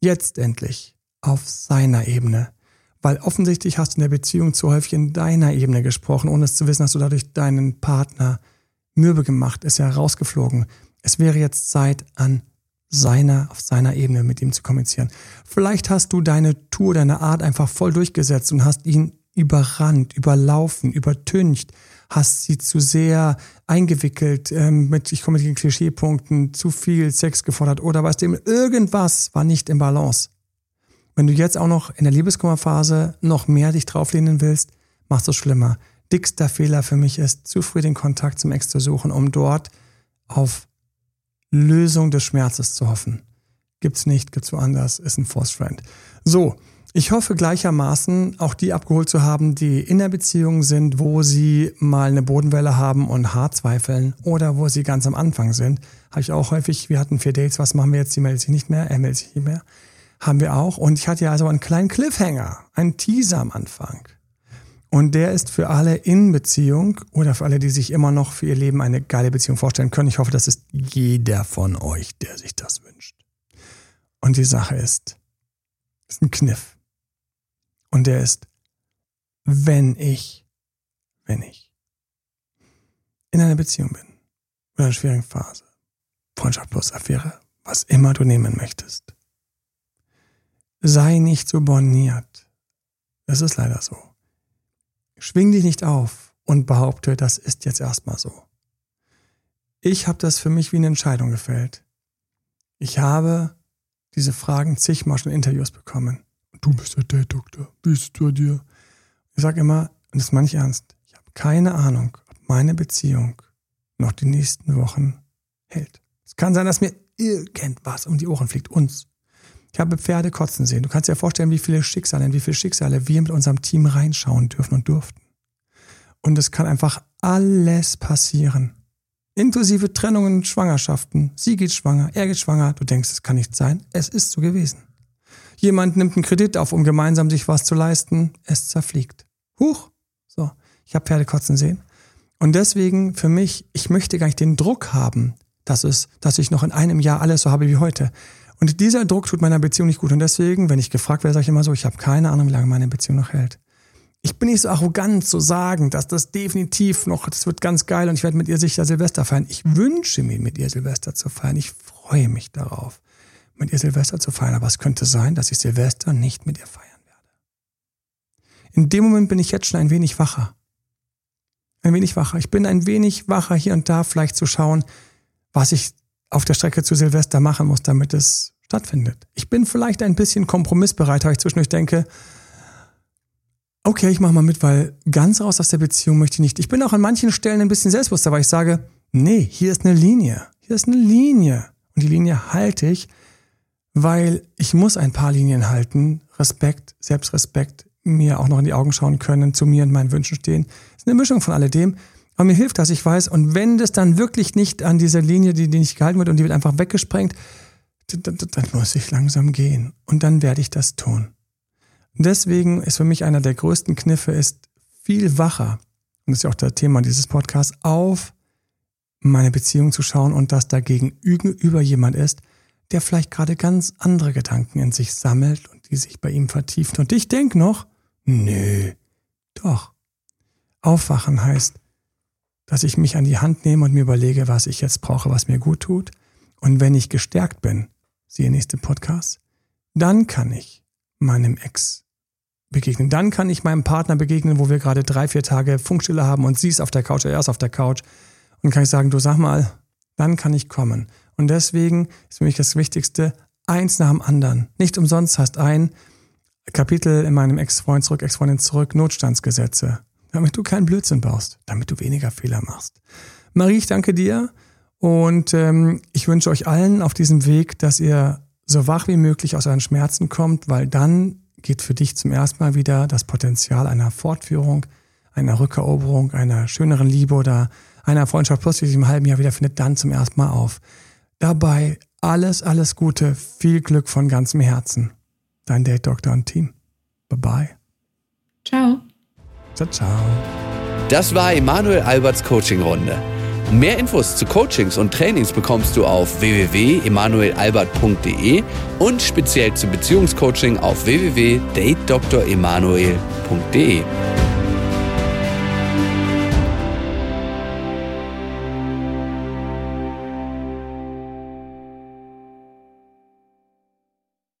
jetzt endlich auf seiner Ebene. Weil offensichtlich hast du in der Beziehung zu häufig in deiner Ebene gesprochen, ohne es zu wissen, hast du dadurch deinen Partner mürbe gemacht, ist ja rausgeflogen. Es wäre jetzt Zeit, an seiner, auf seiner Ebene mit ihm zu kommunizieren. Vielleicht hast du deine Tour, deine Art einfach voll durchgesetzt und hast ihn überrannt, überlaufen, übertüncht, hast sie zu sehr eingewickelt ähm, mit, ich komme mit den Klischeepunkten, zu viel Sex gefordert oder weißt du, irgendwas war nicht im Balance. Wenn du jetzt auch noch in der Liebeskummerphase noch mehr dich drauflehnen willst, machst du es schlimmer. Dickster Fehler für mich ist, zu früh den Kontakt zum Ex zu suchen, um dort auf Lösung des Schmerzes zu hoffen. Gibt's nicht, gibt's woanders, ist ein Force Friend. So, ich hoffe gleichermaßen auch die abgeholt zu haben, die in der Beziehung sind, wo sie mal eine Bodenwelle haben und hart zweifeln oder wo sie ganz am Anfang sind. Habe ich auch häufig, wir hatten vier Dates, was machen wir jetzt? Sie meldet sich nicht mehr, er meldet sich nicht mehr. Haben wir auch. Und ich hatte ja also einen kleinen Cliffhanger, einen Teaser am Anfang. Und der ist für alle in Beziehung oder für alle, die sich immer noch für ihr Leben eine geile Beziehung vorstellen können. Ich hoffe, das ist jeder von euch, der sich das wünscht. Und die Sache ist, ist ein Kniff. Und der ist, wenn ich, wenn ich in einer Beziehung bin, oder einer schwierigen Phase, Freundschaft plus Affäre, was immer du nehmen möchtest, sei nicht so borniert. Es ist leider so. Schwing dich nicht auf und behaupte, das ist jetzt erstmal so. Ich habe das für mich wie eine Entscheidung gefällt. Ich habe diese Fragen zigmal schon in Interviews bekommen du bist der Date-Doktor, bist du dir? Ich sage immer, und das meine ich ernst, ich habe keine Ahnung, ob meine Beziehung noch die nächsten Wochen hält. Es kann sein, dass mir irgendwas um die Ohren fliegt, uns. Ich habe Pferde kotzen sehen. Du kannst dir vorstellen, wie viele Schicksale, wie viele Schicksale wir mit unserem Team reinschauen dürfen und durften. Und es kann einfach alles passieren. Inklusive Trennungen, Schwangerschaften. Sie geht schwanger, er geht schwanger. Du denkst, es kann nicht sein. Es ist so gewesen. Jemand nimmt einen Kredit auf, um gemeinsam sich was zu leisten. Es zerfliegt. Huch. So. Ich habe Pferde kotzen sehen. Und deswegen für mich, ich möchte gar nicht den Druck haben, dass es, dass ich noch in einem Jahr alles so habe wie heute. Und dieser Druck tut meiner Beziehung nicht gut. Und deswegen, wenn ich gefragt werde, sage ich immer so, ich habe keine Ahnung, wie lange meine Beziehung noch hält. Ich bin nicht so arrogant zu sagen, dass das definitiv noch, das wird ganz geil und ich werde mit ihr sicher Silvester feiern. Ich wünsche mir, mit ihr Silvester zu feiern. Ich freue mich darauf mit ihr Silvester zu feiern, aber es könnte sein, dass ich Silvester nicht mit ihr feiern werde. In dem Moment bin ich jetzt schon ein wenig wacher. Ein wenig wacher. Ich bin ein wenig wacher hier und da vielleicht zu schauen, was ich auf der Strecke zu Silvester machen muss, damit es stattfindet. Ich bin vielleicht ein bisschen kompromissbereit, weil ich zwischendurch denke, okay, ich mache mal mit, weil ganz raus aus der Beziehung möchte ich nicht. Ich bin auch an manchen Stellen ein bisschen selbstbewusster, weil ich sage, nee, hier ist eine Linie. Hier ist eine Linie. Und die Linie halte ich, weil ich muss ein paar Linien halten. Respekt, Selbstrespekt, mir auch noch in die Augen schauen können, zu mir und meinen Wünschen stehen. Das ist eine Mischung von alledem. Aber mir hilft, dass ich weiß, und wenn das dann wirklich nicht an dieser Linie, die, die nicht gehalten wird und die wird einfach weggesprengt, dann, dann muss ich langsam gehen. Und dann werde ich das tun. Deswegen ist für mich einer der größten Kniffe ist viel wacher, und das ist ja auch das Thema dieses Podcasts, auf meine Beziehung zu schauen und dass dagegen über jemand ist, der vielleicht gerade ganz andere Gedanken in sich sammelt und die sich bei ihm vertiefen. Und ich denke noch, nö, doch. Aufwachen heißt, dass ich mich an die Hand nehme und mir überlege, was ich jetzt brauche, was mir gut tut. Und wenn ich gestärkt bin, siehe nächste Podcast, dann kann ich meinem Ex begegnen. Dann kann ich meinem Partner begegnen, wo wir gerade drei, vier Tage Funkstille haben und sie ist auf der Couch, er ist auf der Couch. Und kann ich sagen, du sag mal, dann kann ich kommen. Und deswegen ist für mich das Wichtigste, Eins nach dem anderen. Nicht umsonst heißt ein Kapitel in meinem Ex-Freund zurück, Ex-Freundin zurück, Notstandsgesetze. Damit du keinen Blödsinn baust, damit du weniger Fehler machst. Marie, ich danke dir und ähm, ich wünsche euch allen auf diesem Weg, dass ihr so wach wie möglich aus euren Schmerzen kommt, weil dann geht für dich zum ersten Mal wieder das Potenzial einer Fortführung, einer Rückeroberung, einer schöneren Liebe oder einer Freundschaft plus, die sich im halben Jahr wieder findet, dann zum ersten Mal auf. Dabei alles, alles Gute, viel Glück von ganzem Herzen. Dein Date Doktor und Team. Bye bye.
Ciao.
Ciao, ciao.
Das war Emanuel Alberts Coaching-Runde. Mehr Infos zu Coachings und Trainings bekommst du auf www.emanuelalbert.de und speziell zu Beziehungscoaching auf www.datedoktoremanuel.de.